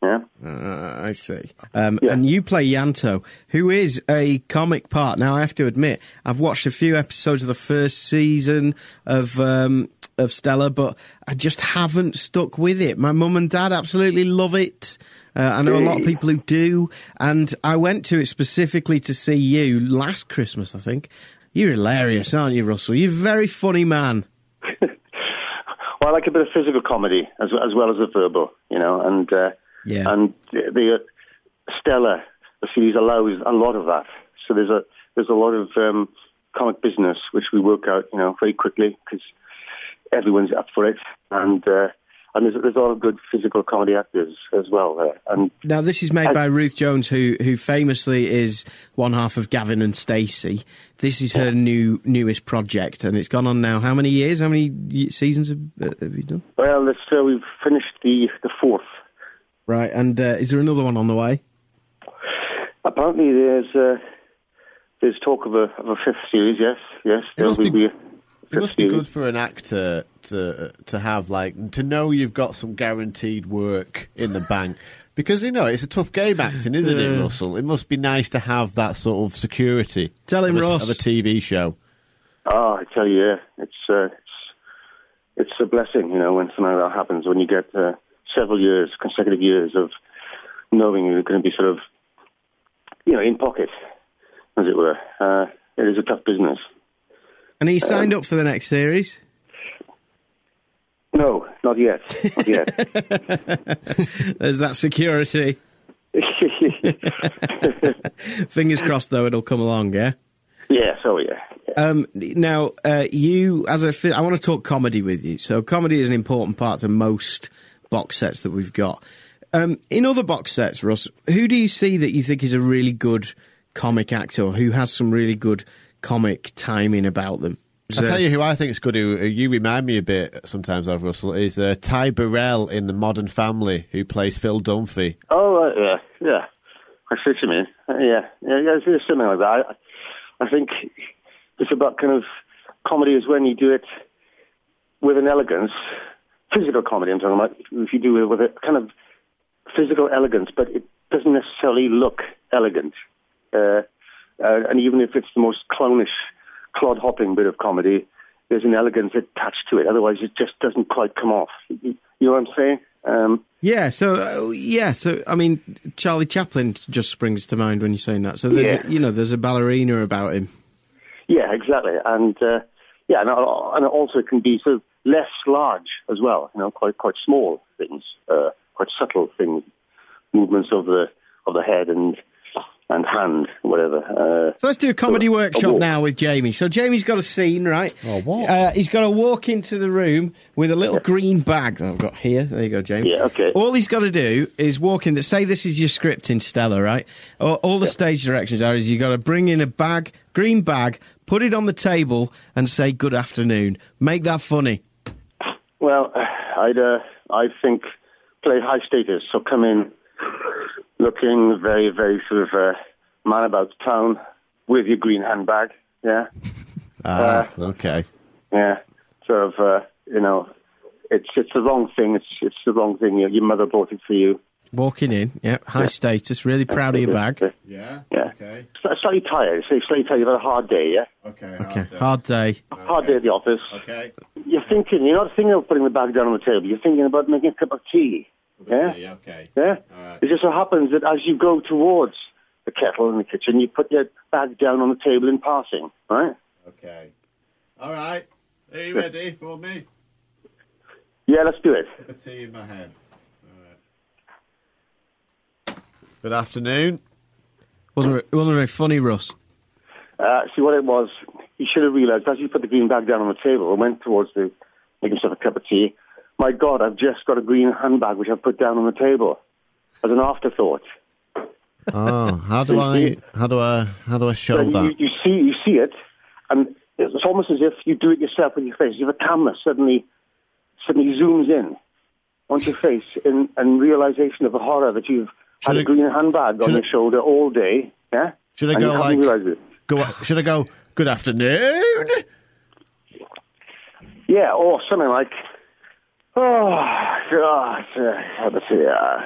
Yeah? Uh, I see. Um, Yeah. And you play Yanto, who is a comic part. Now, I have to admit, I've watched a few episodes of the first season of um, of Stella, but I just haven't stuck with it. My mum and dad absolutely love it. Uh, I know a lot of people who do, and I went to it specifically to see you last Christmas. I think you're hilarious, aren't you, Russell? You're a very funny man. Well, I like a bit of physical comedy as, as well as a verbal, you know, and uh, Yeah. and the, uh, Stella, the series allows a lot of that. So there's a there's a lot of um, comic business which we work out, you know, very quickly because everyone's up for it, and uh, and there's there's a lot of good physical comedy actors as well there, and Now, this is made by Ruth Jones, who who famously is one half of Gavin and Stacey. This is her new newest project, and it's gone on now. How many years? How many seasons have, uh, have you done? well, let's, uh, we've finished the the fourth. Right, and uh, is there another one on the way? Apparently, there's uh, there's talk of a of a fifth series. Yes, yes, It must there will be- be a It must be good for an actor to to have like to know you've got some guaranteed work in the bank because you know it's a tough game acting, isn't it, Russell? It must be nice to have that sort of security. Tell him, of a, Ross. of a TV show. Oh, I tell you, yeah, it's uh, it's it's a blessing, you know, when something like that happens. When you get uh, several years, consecutive years of knowing you're going to be sort of, you know, in pocket, as it were. Uh, it is a tough business. And he signed up for the next series. No, not yet, not yet. There's that security. Fingers crossed, though, it'll come along. Yeah. yeah, so yeah. yeah. Um, now, uh, you as a, I want to talk comedy with you. So, comedy is an important part to most box sets that we've got. Um, in other box sets, Russ, who do you see that you think is a really good comic actor, who has some really good comic timing about them? I'll tell you who I think is good, who, who you remind me a bit sometimes of, Russell, is uh, Ty Burrell in The Modern Family, who plays Phil Dunphy. Oh, uh, yeah, yeah. I see what you mean. Uh, yeah, yeah, yeah, it's something like that. I, I think it's about kind of comedy is when you do it with an elegance, physical comedy. I'm talking about if you do it with a kind of physical elegance, but it doesn't necessarily look elegant. Uh, uh, and even if it's the most clownish, clod hopping bit of comedy, there's an elegance attached to it. Otherwise, it just doesn't quite come off. You know what I'm saying? Um, yeah, so uh, yeah, so I mean, Charlie Chaplin just springs to mind when you're saying that. So there's, Yeah. you know, there's a ballerina about him. Yeah, exactly, and uh, yeah, and, uh, and also it can be sort of less large as well. You know, quite quite small things, uh, quite subtle things, movements of the of the head and and hand, whatever. Uh, So let's do a comedy a workshop walk. now with Jamie. So Jamie's got a scene, right? Oh, what? Uh, he's got to walk into the room with a little green bag that I've got here. There you go, Jamie. Yeah, okay. All he's got to do is walk in. The, say this is your script in Stella, right? All, all the stage directions are is you got to bring in a bag, green bag, put it on the table, and say good afternoon. Make that funny. Well, I'd uh, I think play high status, so come in looking very very sort of uh, man about town with your green handbag. Yeah. Ah, okay. Yeah, sort of, uh, you know, it's it's the wrong thing. It's it's the wrong thing. Your, your mother bought it for you. Walking in, yeah, high status, really proud of your bag. Yeah? Yeah. Okay. Sli- Slightly tired. So slightly tired. You've had a hard day. Yeah, Okay. Okay, hard day. hard day at the office. Okay. You're thinking. You're not thinking of putting the bag down on the table. You're thinking about making a cup of tea. Yeah. Yeah, okay. Yeah. Alright. It just so happens that as you go towards the kettle in the kitchen, you put your bag down on the table in passing. Right. Okay. All right. Are you ready for me? Yeah. Let's do it. Cup of tea in my hand. All right. Good afternoon. Wasn't it wasn't very funny, Russ? Uh, see what it was. He should have realised as he put the green bag down on the table and went towards the making himself a cup of tea. My God, I've just got a green handbag which I've put down on the table as an afterthought. Oh, how do I how do I how do I show you, that? you see, you see it, and it's almost as if you do it yourself with your face. You have a camera suddenly suddenly zooms in onto your face in, in realization of the horror that you've Should had I- a green handbag on should I- your shoulder all day. Yeah. Should I and go like- Go. Should I go? Good afternoon. Yeah, or something like, oh, God, uh, let's see, uh,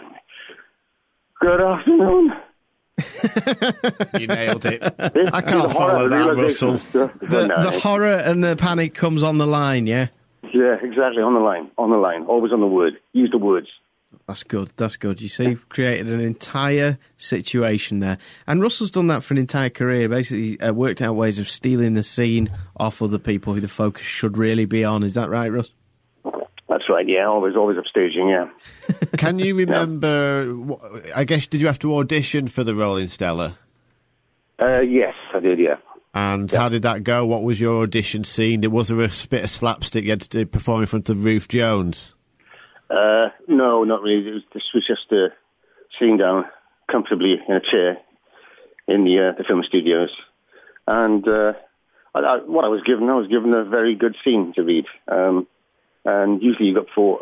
good afternoon. You nailed it. This I can't follow horror that. Russell. The, No, the horror and the panic comes on the line, yeah? yeah, exactly, on the line, on the line, always on the word. Use the words. That's good. That's good. You see, you've created an entire situation there. And Russell's done that for an entire career, basically uh, worked out ways of stealing the scene off other people who the focus should really be on. Is that right, Russ? That's right, yeah, always, always upstaging, yeah. Can you remember? wh- I guess did you have to audition for the role in Stella? Uh, yes, I did, yeah. And how did that go? What was your audition scene? Was there a bit of slapstick you had to perform in front of Ruth Jones? Uh, no, not really. It was, this was just uh, sitting down comfortably in a chair in the uh, the film studios, and uh, I, I, what I was given, I was given a very good scene to read. Um, and usually, you go for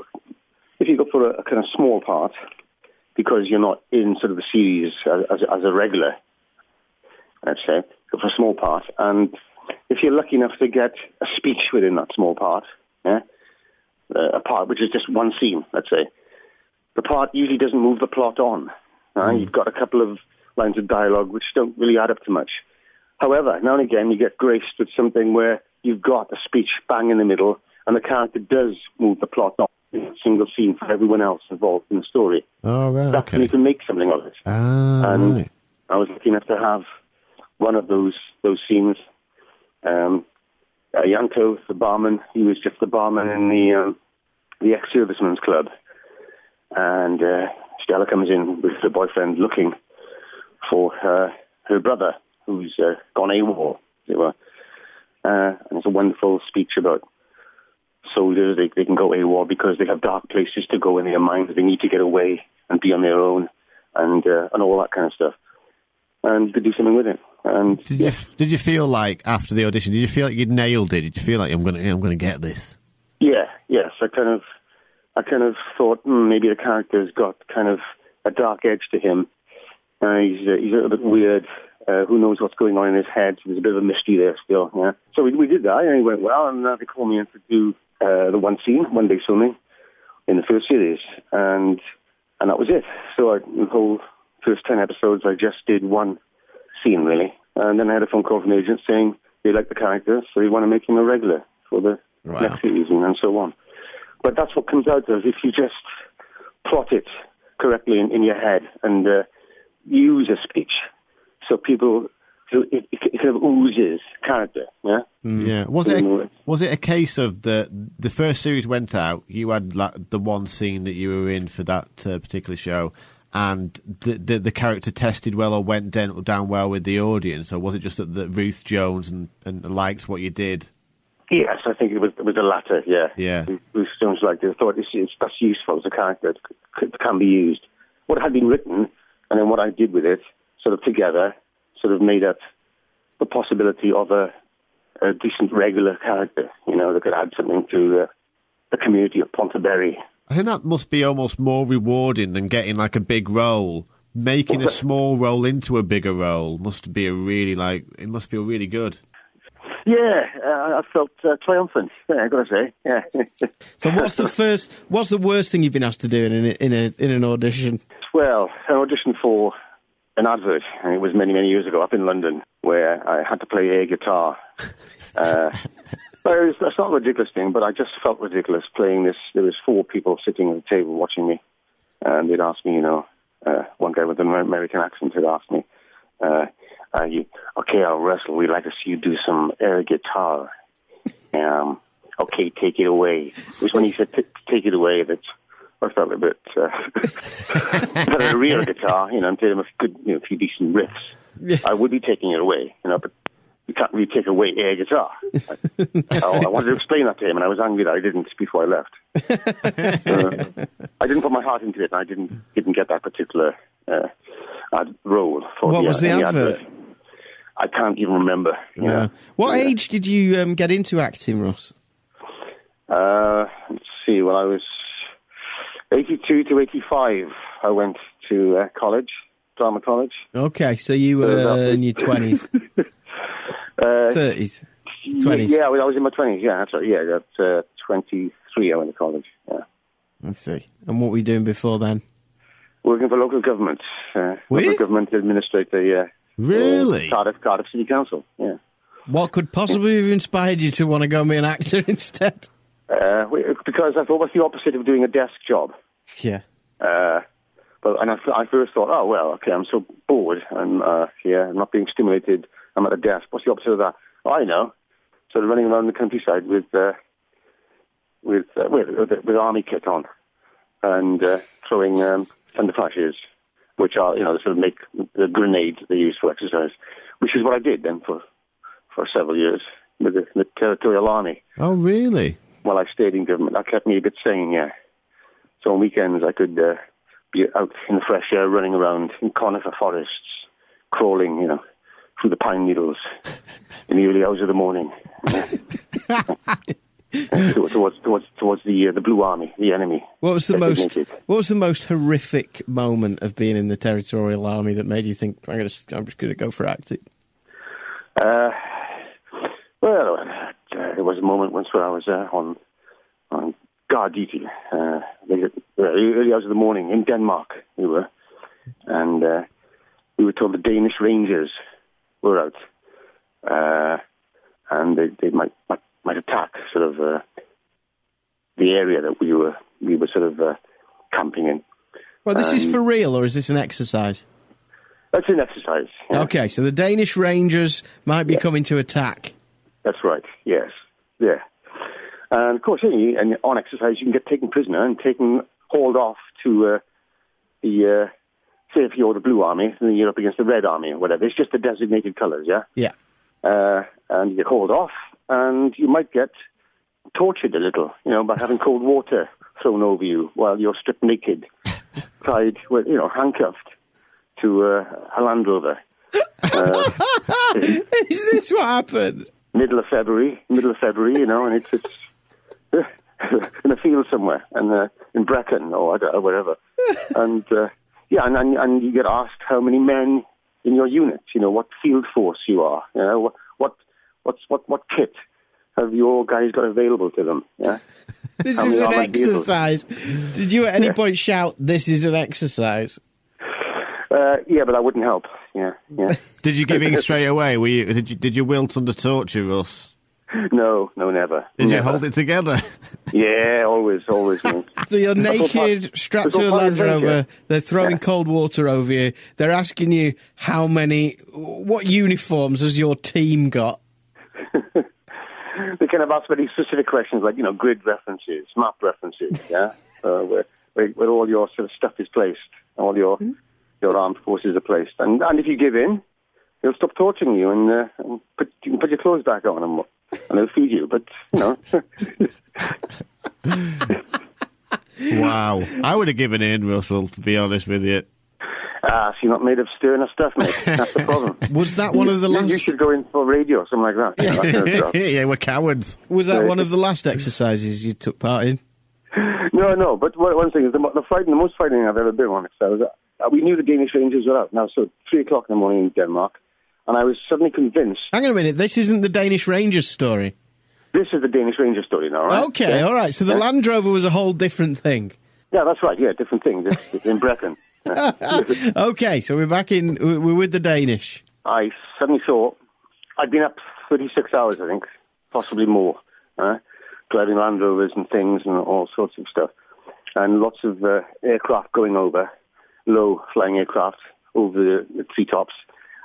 if you go for a, a kind of small part because you're not in sort of the series as, as, as a regular. Let's say for a small part, and if you're lucky enough to get a speech within that small part, yeah uh, a part which is just one scene, let's say, the part usually doesn't move the plot on. Uh, You've got a couple of lines of dialogue which don't really add up to much. However, now and again you get graced with something where you've got a speech bang in the middle and the character does move the plot on in a single scene for everyone else involved in the story. Oh right, That's when you can make something of it. Ah, And right. I was lucky enough to have one of those those scenes. Um, uh, Yanto, the barman, he was just the barman in the um, the ex-servicemen's club, and uh, Stella comes in with her boyfriend looking for her her brother who's uh, gone AWOL, as it were. Uh, and it's a wonderful speech about soldiers. They, they can go AWOL because they have dark places to go in their minds. They need to get away and be on their own, and uh, and all that kind of stuff. And the do something with it. And Did you did you feel like after the audition? Did you feel like you'd nailed it? Did you feel like I'm gonna I'm gonna get this? Yeah, yes. I kind of, I kind of thought hmm, maybe the character's got kind of a dark edge to him. Uh, he's uh, he's a little bit weird. Uh, who knows what's going on in his head? There's a bit of a mystery there still. Yeah. So we we did that, and it went well. And they called me in to do uh, the one scene, one day filming, in the first series, and and that was it. So I, the whole first ten episodes, I just did one scene really, and then I had a phone call from the agent saying they like the character, so they want to make him a regular for the Wow. next season, and so on. But that's what comes out of if you just plot it correctly in, in your head and uh, use a speech, so people. So it, it, it kind of oozes character, yeah. Yeah. Was it Mm. a, was it a case of the the first series went out? You had like, the one scene that you were in for that uh, particular show, and the, the the character tested well or went down, well with the audience, or was it just that, that Ruth Jones and, and liked what you did? Yes, I think it was, it was the latter. Yeah, Yeah. Ruth Jones liked it. I thought it's, it's, that's useful as a character. It c- can be used. What had been written, and then what I did with it, sort of together, sort of made up the possibility of a, a decent regular character. You know, that could add something to the, the community of Pontyberry. I think that must be almost more rewarding than getting like a big role. Making a small role into a bigger role must be a really like it must feel really good. Yeah, uh, I felt uh, triumphant. Yeah, I got to say. Yeah. So what's the first? What's the worst thing you've been asked to do in a, in a in an audition? Well, an audition for an advert, and it was many, many years ago up in London, where I had to play air guitar. Uh, but it was, it's not a ridiculous thing, but I just felt ridiculous playing this. There was four people sitting at the table watching me, and they'd ask me, you know, uh, one guy with an American accent had asked me, uh, uh, you, okay, I'll Russell. We'd like to see you do some air guitar. Um, okay, take it away. It was when he said, t- take it away that I felt a bit, uh, but a real guitar, you know, and played him a good, you know, a few decent riffs. I would be taking it away, you know, but you can't really take away air guitar. I, I wanted to explain that to him, and I was angry that I didn't before I left. Uh, I didn't put my heart into it, and I didn't didn't get that particular uh, ad role for What the, was the uh, advert? I can't even remember. You Yeah. know. What Yeah. age did you um, get into acting, Ross? Uh, let's see. Well, I was 82 to 85. I went to uh, college, drama college. Okay, so you were Uh, in your twenties, Uh, thirties, twenties. Yeah, well, I was in my 20s. Yeah, that's right. Yeah, at uh, 23, I went to college. Yeah. Let's see. And what were you doing before then? Working for local government. Uh, you? local government administrator, yeah. Really? Uh, Cardiff, Cardiff City Council, yeah. What could possibly have inspired you to want to go and be an actor instead? Uh, because I thought, what's the opposite of doing a desk job? Yeah. Uh, but and I, I first thought, oh well, okay, I'm so bored, and uh, yeah, I'm not being stimulated. I'm at a desk. What's the opposite of that? Oh, I know. Sort of running around the countryside with uh, with, uh, with with with army kit on, and uh, throwing um, thunder flashes, which are you know sort of make the grenades they use for exercise, which is what I did then for for several years with the, the territorial army Oh, really? Well, I stayed in government. That kept me a bit sane, yeah. So on weekends I could uh, be out in the fresh air, running around in conifer forests, crawling, you know, through the pine needles in the early hours of the morning. towards towards towards, the uh, the blue army, the enemy. What was the most? What was the most horrific moment of being in the territorial army that made you think I'm going to? I'm just going to go for acting. Uh, well, uh, there was a moment once where I was uh, on on guard duty. Uh, early, early hours of the morning in Denmark, we were, and uh, we were told the Danish Rangers were out, uh, and they, they might, might might attack sort of uh, the area that we were we were sort of uh, camping in. Well, this is Um, for real, or is this an exercise? That's an exercise. yeah. Okay, so the Danish Rangers might be coming to attack. That's right. Yes. Yeah. And of course, and on exercise, you can get taken prisoner and taken hauled off to uh, the uh, say if you're the blue army, then you're up against the red army or whatever. It's just the designated colours, yeah. Yeah. Uh, and you get hauled off, and you might get tortured a little, you know, by having cold water thrown over you while you're stripped naked, tied, with, you know, handcuffed to uh, a Land Rover. Uh, Is this what happened? middle of February, middle of February, you know, and it's, it's in a field somewhere, and uh, in Brecon or I don't know, wherever, and uh, yeah, and, and and you get asked how many men in your unit, you know, what field force you are, you know, what what what's what what kit have your guys got available to them, yeah. This How is an armoured vehicles? exercise. Did you at any point shout, "This is an exercise"? Uh, yeah, but that wouldn't help. Yeah, yeah. Did you give in straight away? Were you, did you did you wilt under torture, Russ? no, no, never. Did you hold it together? Yeah, always, always. So you're naked, strapped to a part Land of. Rover. They're throwing Yeah. cold water over you. They're asking you how many, what uniforms has your team got? they kind of ask very specific questions like, you know, grid references, map references, yeah, uh, where, where where all your sort of stuff is placed, all your your armed forces are placed, and and if you give in, they'll stop torturing you and, uh, and put you can put your clothes back on and and they'll feed you, but you know. wow, I would have given in, Russell. To be honest with you. Ah, so you're not made of stern or stuff, mate. That's the problem. Was that one of the You- You should go in for radio or something like that. you know, that kind of stuff. yeah, we're cowards. Was that one of the last exercises you took part in? No, no. But one, one thing is the, the fighting, the most fighting I've ever been on. So I was, uh, we knew the Danish Rangers were out now, so three o'clock in the morning in Denmark, and I was suddenly convinced Hang on a minute. This isn't the Danish Rangers story. this is the Danish Ranger story now, right? Okay, Yeah. all right. So the Yeah. Land Rover was a whole different thing. Yeah, that's right. Yeah, different thing. It's, it's in Brecon. Okay, so we're back in. we- We're with the Danish. I suddenly saw I'd been up 36 hours, I think, possibly more, uh, driving Land Rovers and things and all sorts of stuff, and lots of uh, aircraft going over, low flying aircraft over the, the treetops,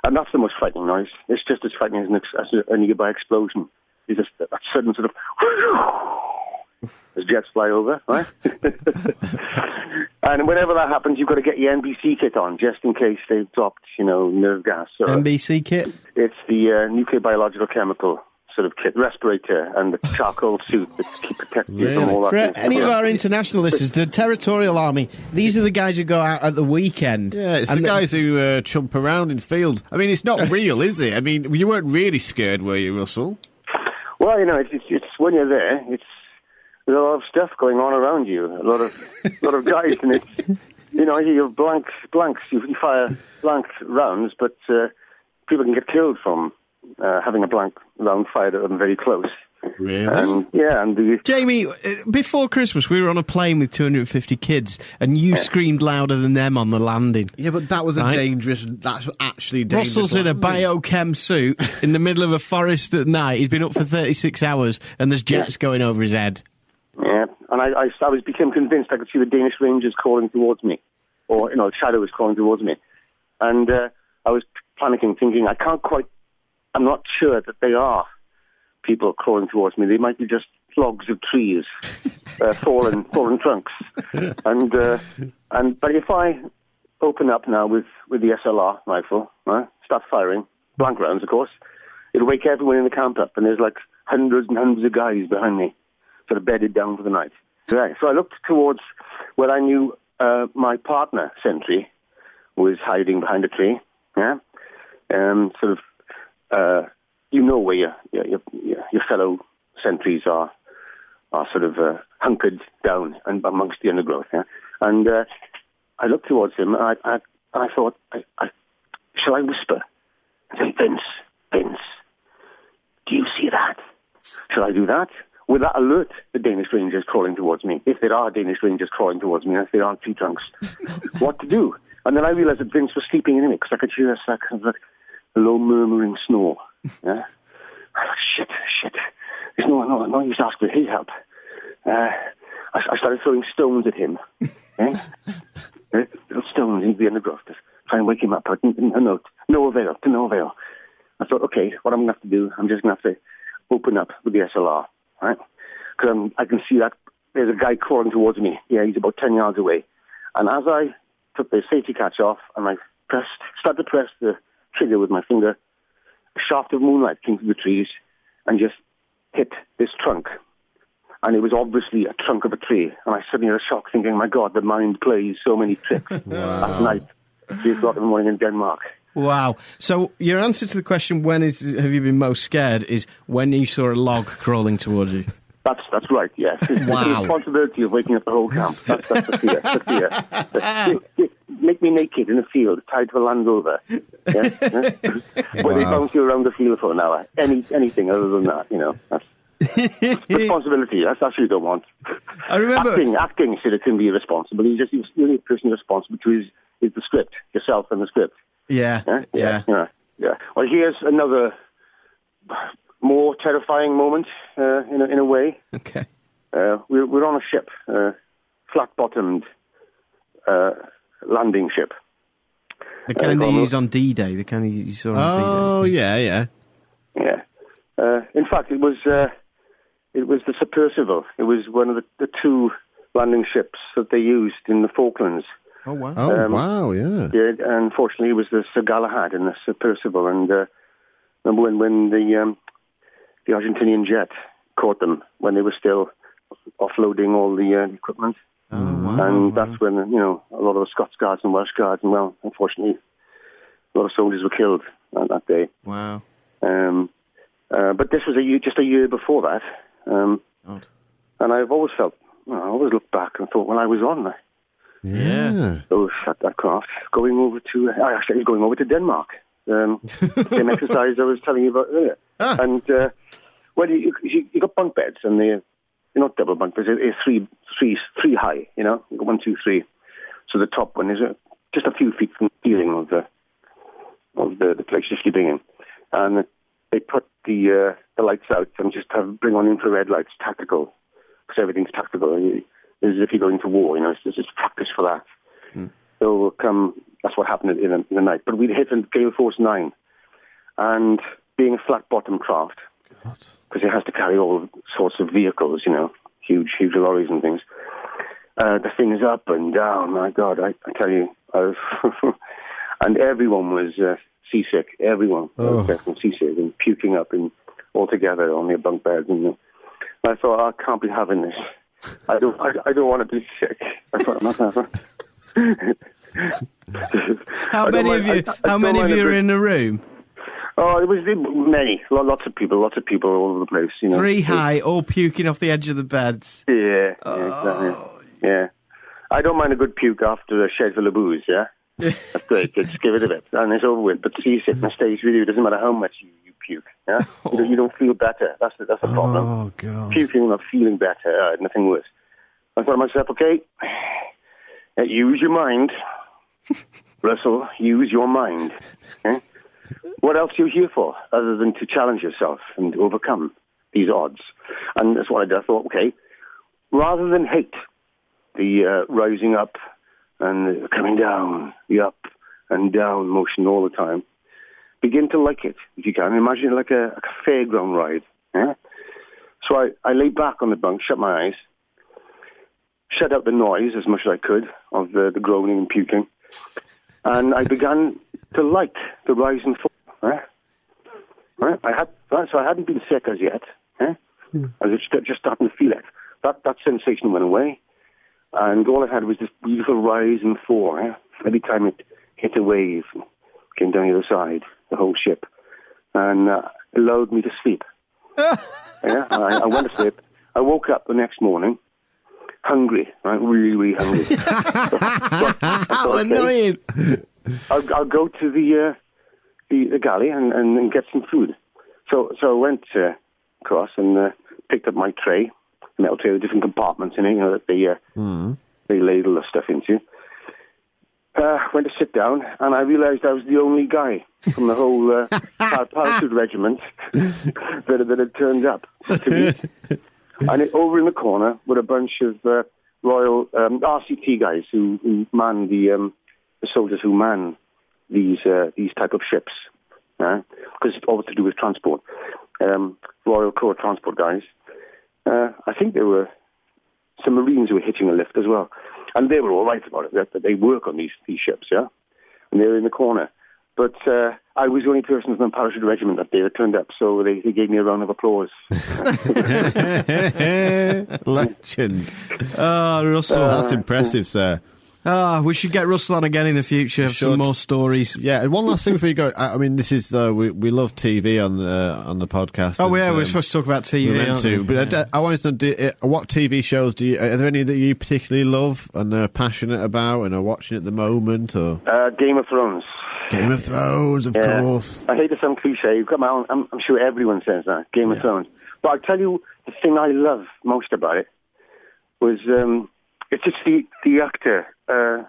and that's the most frightening noise. It's just as frightening as, an ex- as a, a nearby explosion. It's just that sudden sort of. As jets fly over, right? and whenever that happens, you've got to get your NBC kit on, just in case they've dropped, you know, nerve gas. Or, NBC kit. it's the uh, nuclear biological chemical sort of kit, respirator, and the charcoal suit that keep protecting you from all that. For kind of any of our international listeners, the Territorial Army, these are the guys who go out at the weekend. Yeah, it's And the guys who uh, chump around in field. I mean, it's not real, is it? I mean, you weren't really scared, were you, Russell? Well, you know, it's, it's, it's when you're there, it's there's a lot of stuff going on around you, a lot of lot of guys, and it's you know, you have blank blanks, you, you fire blank rounds, but uh, people can get killed from uh, having a blank round fired at them very close. Really? And yeah, and the Jamie, uh, before Christmas, we were on a plane with 250 kids, and you screamed louder than them on the landing. yeah, but that was a Right. dangerous. That's actually dangerous. Russell's in a biochem suit in the middle of a forest at night. He's been up for 36 hours, and there's jets going over his head. Yeah, and I, I, I was became convinced I could see the Danish Rangers crawling towards me, or you know, shadow was crawling towards me, and uh, I was panicking, thinking I can't quite, I'm not sure that they are people crawling towards me. They might be just logs of trees, uh, fallen fallen trunks, and uh, and but if I open up now with with the SLR rifle, right, start firing blank rounds, of course, it'll wake everyone in the camp up, and there's like hundreds and hundreds of guys behind me sort of bedded down for the night. Right. So I looked towards where I knew uh, my partner, Sentry, was hiding behind a tree. Yeah. Um, sort of, uh, you know where your, your, your, your fellow sentries are, are sort of uh, hunkered down and amongst the undergrowth. Yeah. And uh, I looked towards him and I, I, I thought, I, I, shall I whisper? And say, Vince, Vince, do you see that? Shall I do that? Will that alert the Danish Rangers crawling towards me? If there are Danish Rangers crawling towards me, and if there aren't tree trunks, what to do? And then I realised that Vince was sleeping in it because I could hear a of like a low murmuring snore. Yeah? I shit, shit. There's no, no, no use asking for his help. Uh, I, I started throwing stones at him. eh? Uh, little stones into the undergrowth to try and wake him up. But no, no, no avail, to no avail. I thought, okay, what I'm going to have to do, I'm just going to have to open up with the SLR, right? Because I can see that there's a guy crawling towards me. Yeah, he's about 10 yards away. And as I took the safety catch off and I pressed, started to press the trigger with my finger, a shaft of moonlight came through the trees and just hit this trunk. And it was obviously a trunk of a tree. And I suddenly had a shock thinking, my God, the mind plays so many tricks. Last night, 3 o'clock in the morning in Denmark. Wow. So your answer to the question, when is have you been most scared, is when you saw a log crawling towards you. That's that's right. Yes. It's Wow. the responsibility of waking up the whole camp. That's, that's the fear. The fear. The- Make me naked in a field, tied to a Land Rover. Yeah? Where they bounce you around the field for an hour. Any anything other than that, you know. That's responsibility. That's that's what you don't want. I remember. Acting, acting said it can be irresponsible. You just you're the only person responsible to is, is the script, yourself and the script. Yeah, Yeah, yeah. yeah, yeah. Well, here's another more terrifying moment uh, in a, in a way. Okay. Uh, we're, we're on a ship, uh, flat-bottomed uh, landing ship. The kind Uh, they well, use on D-Day. The kind you saw on Oh, yeah, yeah. Yeah. Uh, in fact, it was uh, it was the Sir Percival. It was one of the, the two landing ships that they used in the Falklands. Oh wow. Oh, Um, wow, yeah. Yeah, unfortunately, it was the Sir Galahad and the Sir Percival. And uh, remember when when the um, the Argentinian jet caught them when they were still offloading all the uh, equipment. Oh wow. and that's when you know a lot of the Scots guards and Welsh guards, and well, unfortunately, a lot of soldiers were killed on that day. Wow. Um, uh, but this was a year, just a year before that, um, God. and I've always felt, well, I always looked back and thought, well, I was on Yeah. those at that craft, going over to, I actually was going over to Denmark. Um, same exercise I was telling you about earlier. Ah. And uh, well, you, you you got bunk beds, and they're, they're not double bunk. They're they're three, three, three high. You know, one, two, three. So the top one is just a few feet from the ceiling of the of the, the place you're sleeping in, and they put the uh, the lights out and just have bring on infrared lights, tactical, because everything's tactical. You- As if you're going to war, you know. It's, it's just practice for that. So come, that's what happened in the, in the night. But we'd hit a gale force nine, and being a flat bottom craft, because it has to carry all sorts of vehicles, you know, huge, huge lorries and things. Uh, the thing is up and down. My God, I, I tell you, and everyone was uh, seasick. Everyone was definitely seasick and puking up and all together on their bunk beds. And uh, I thought, I can't be having this. I don't. I, I don't want to be sick. I thought, I'm not having. How many mind- of you? I- how many of you are in the room? Oh, it was many, lots of people, lots of people all over the place. You know, Three high, all puking off the edge of the beds. Yeah, yeah, exactly. Yeah, I don't mind a good puke after a shed full of booze. Yeah, that's great. Just give it a bit, and it's over with. But seasickness stays with you. It doesn't matter how much you, you puke. Yeah, you, don't, you don't feel better. That's the, that's the problem. Oh, God. Puking, not feeling better. Uh, nothing worse. I thought to myself, okay, uh, use your mind, Russell. Use your mind. What else are you here for other than to challenge yourself and overcome these odds? And that's what I did. I thought, okay, rather than hate the uh, rising up and coming down, the up and down motion all the time, begin to like it if you can. Imagine like a, like a fairground ride. Yeah? So I, I lay back on the bunk, shut my eyes, shut out the noise as much as I could of the, the groaning and puking, and I began to like the rise and fall. Right? Right? I had so I hadn't been sick as yet. Eh? I was just, just starting to feel it. That that sensation went away, and all I had was this beautiful rise and fall. Eh? Every time it hit a wave, came down the other side, the whole ship, and uh, allowed me to sleep. yeah, I, I went to sleep. I woke up the next morning, hungry, right, really, really hungry. How annoying! I'll, I'll go to the, uh, the the galley and, and, and get some food. So so I went uh, across and uh, picked up my tray, metal tray with different compartments in it, you know, that they uh, they ladle the stuff into. Uh, went to sit down, and I realised I was the only guy from the whole uh, parachute regiment that, that had turned up to meet. And it, over in the corner were a bunch of uh, Royal um, RCT guys who, who man the um, the soldiers who man these uh, these type of ships, because it's all to do with transport. Um, Royal Corps transport guys. Uh, I think there were some Marines who were hitching a lift as well, and they were all right about it. That, that they work on these these ships, yeah, and they were in the corner. But uh, I was the only person from the parachute regiment that day that turned up, so they, they gave me a round of applause. Legend. Oh, Russell. That's impressive, sir. Ah, we should get Russell on again in the future. Have Some Should. more stories. Yeah, and one last thing before you go. I I mean, this is uh, we we love TV on the on the podcast. Oh, and, yeah, we're um, supposed to talk about TV. We're meant aren't to, we? but I d- I, wanted to do uh, what TV shows do you? Are there any that you particularly love and are passionate about and are watching at the moment? Or Uh, Game of Thrones. Game of Thrones, of Yeah. course. I hate to sound cliche. Come on, I'm, I'm sure everyone says that. Game of Thrones. But I'll tell you the thing I love most about it was um, it's just the the actor uh,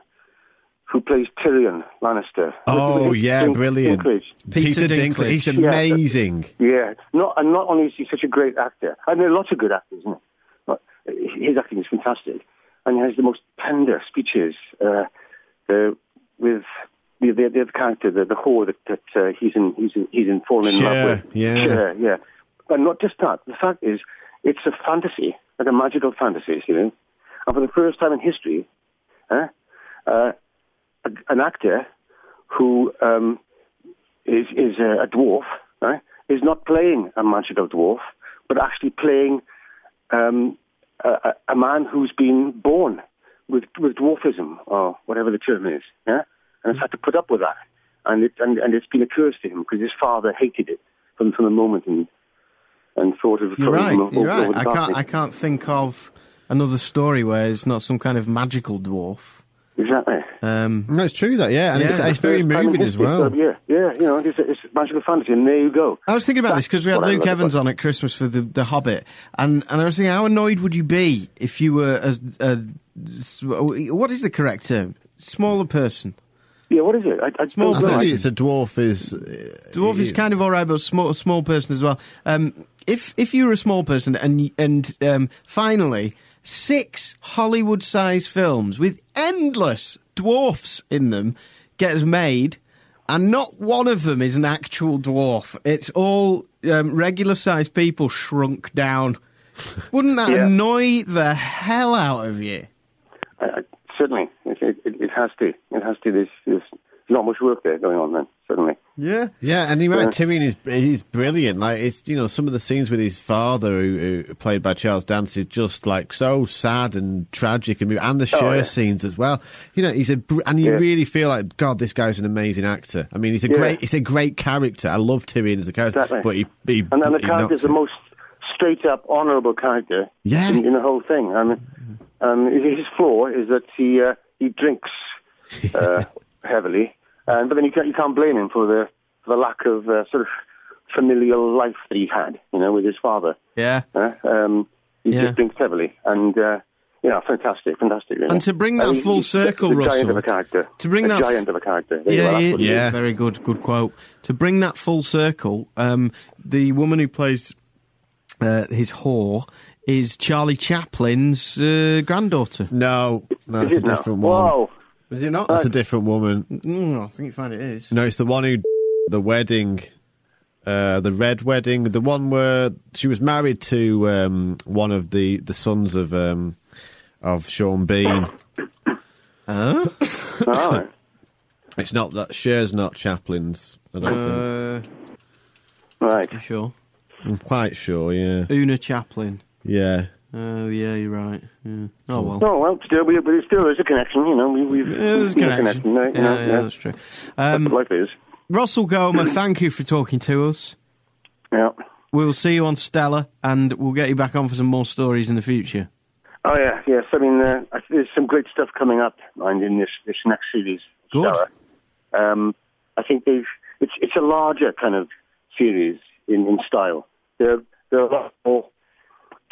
who plays Tyrion Lannister. Oh yeah, Dink- brilliant. Dinklage. Peter Dinklage. He's amazing. Yeah, not and not only is he such a great actor, I mean, lots of good actors, isn't it? But his acting is fantastic, and he has the most tender speeches uh, the, with the, the, the character, the, the whore that, that uh, he's in, he's in, he's in falling in love with. yeah. Shae, yeah. But not just that. The fact is, it's a fantasy, like a magical fantasy, you know. And for the first time in history, eh, uh, a, an actor who um, is is a, a dwarf, right, is not playing a magical dwarf, but actually playing um, a, a- a man who's been born with with dwarfism or whatever the term is, yeah, and has had to put up with that, and it and, and it's been a curse to him because his father hated it from from the moment and and thought of You're throwing right. him over- You're right. over I can't. I can't think of another story where it's not some kind of magical dwarf. Exactly. Um, No, it's true that yeah, and Yeah. It's, it's very First time moving as well. so, yeah, yeah, you know, it's, it's magical fantasy, and there you go. I was thinking about this because we had Luke Evans on at Christmas for the, the Hobbit, and, and I was thinking, how annoyed would you be if you were a, a what is the correct term? Smaller person. Yeah, what is it? I, I Small don't I think person. it's a dwarf is Dwarf is kind of all right, but small small person as well. Um, if if you're a small person and and um, finally six Hollywood-sized films with endless dwarfs in them gets made, and not one of them is an actual dwarf. It's all um, regular-sized people shrunk down. Wouldn't that Yeah. annoy the hell out of you? I, I, certainly, has to. It has to. There's, there's not much work there going on then. Certainly. Yeah. Yeah, and you're right. Tyrion is he's brilliant. Like it's you know some of the scenes with his father, who, who played by Charles Dance, is just like so sad and tragic, and and the Shae Oh, yeah. scenes as well. You know, he's a and you Yeah. really feel like God, this guy's an amazing actor. I mean, he's a Yeah. great, he's a great character. I love Tyrion as a character, Exactly. but he, he And, and the he character's knocks the most straight up, honourable character Yeah. in, in the whole thing. And um, his flaw is that he uh, he drinks uh, heavily, and but then you can't, you can't blame him for the for the lack of uh, sort of familial life that he had, you know, with his father. Yeah. Uh, um, he Yeah. just drinks heavily, and uh, you know, fantastic, fantastic. Really. And to bring that mean, full circle, the Russell, giant of a character. to bring a that giant of a character. There you Yeah, yeah, what he is. Yeah. very good, good quote. To bring that full circle, um, the woman who plays uh, his whore is Charlie Chaplin's uh, granddaughter. No, no, that's a it now? different one. Whoa. Is it not? That's a different woman. Mm, I think you find it is. No, it's the one who the wedding, uh, the red wedding, the one where she was married to um, one of the, the sons of um, of Sean Bean. Huh? All right. It's not that shares not Chaplin's. I don't think. Uh, Right. you sure? I'm quite sure. Yeah, Oona Chaplin. Yeah. Oh yeah, you're right. Yeah. Oh well. Oh well, still, we, but still, there's a connection. You know, we, we've Yeah, there's a seen connection. right? Yeah, You know, yeah, that's true. Um, That's what life is. Russell Gomer, thank you for talking to us. Yeah. We'll see you on Stella, and we'll get you back on for some more stories in the future. Oh yeah, yes. I mean, uh, there's some great stuff coming up, mind in this this next series. Good. Stella. Um, I think they've it's it's a larger kind of series in, in style. There there are a lot more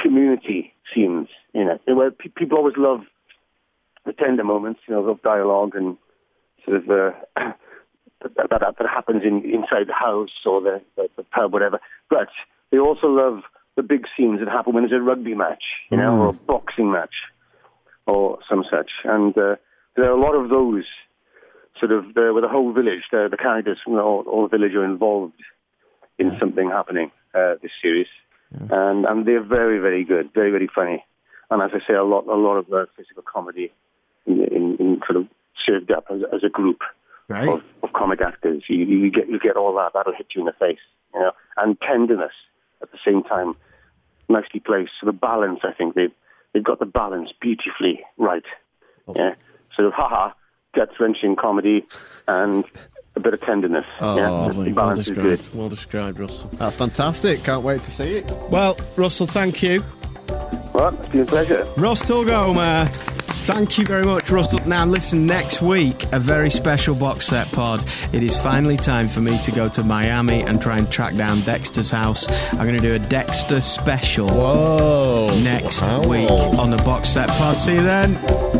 community scenes in it. Where pe- people always love the tender moments, you know, of dialogue and sort of uh, that, that that happens in inside the house or the, the, the pub, whatever. But they also love the big scenes that happen when there's a rugby match, you know, or a boxing match, or some such. And uh, there are a lot of those sort of the, with the whole village. The, the characters from the whole, whole village are involved in something happening uh, this series, and and they're very very good, very very funny. And as I say, a lot a lot of uh, physical comedy in, in, in sort of served up as, as a group Right. of, of comic actors. You, you get you get all that. That'll hit you in the face, you know, and tenderness at the same time. Nicely placed. So the balance, I think they've they've got the balance beautifully right. Yeah. sort of haha, gut wrenching comedy and a bit of tenderness. Oh, yeah, lovely. the Well balance good. described. Well described, Russell. That's fantastic. Can't wait to see it. Well, Russell, thank you. Well, it's been a pleasure. Russell Gomer. Thank you very much, Russell. Now, listen, next week, a very special box set pod. It is finally time for me to go to Miami and try and track down Dexter's house. I'm going to do a Dexter special Whoa. next Wow. week on the box set pod. See you then.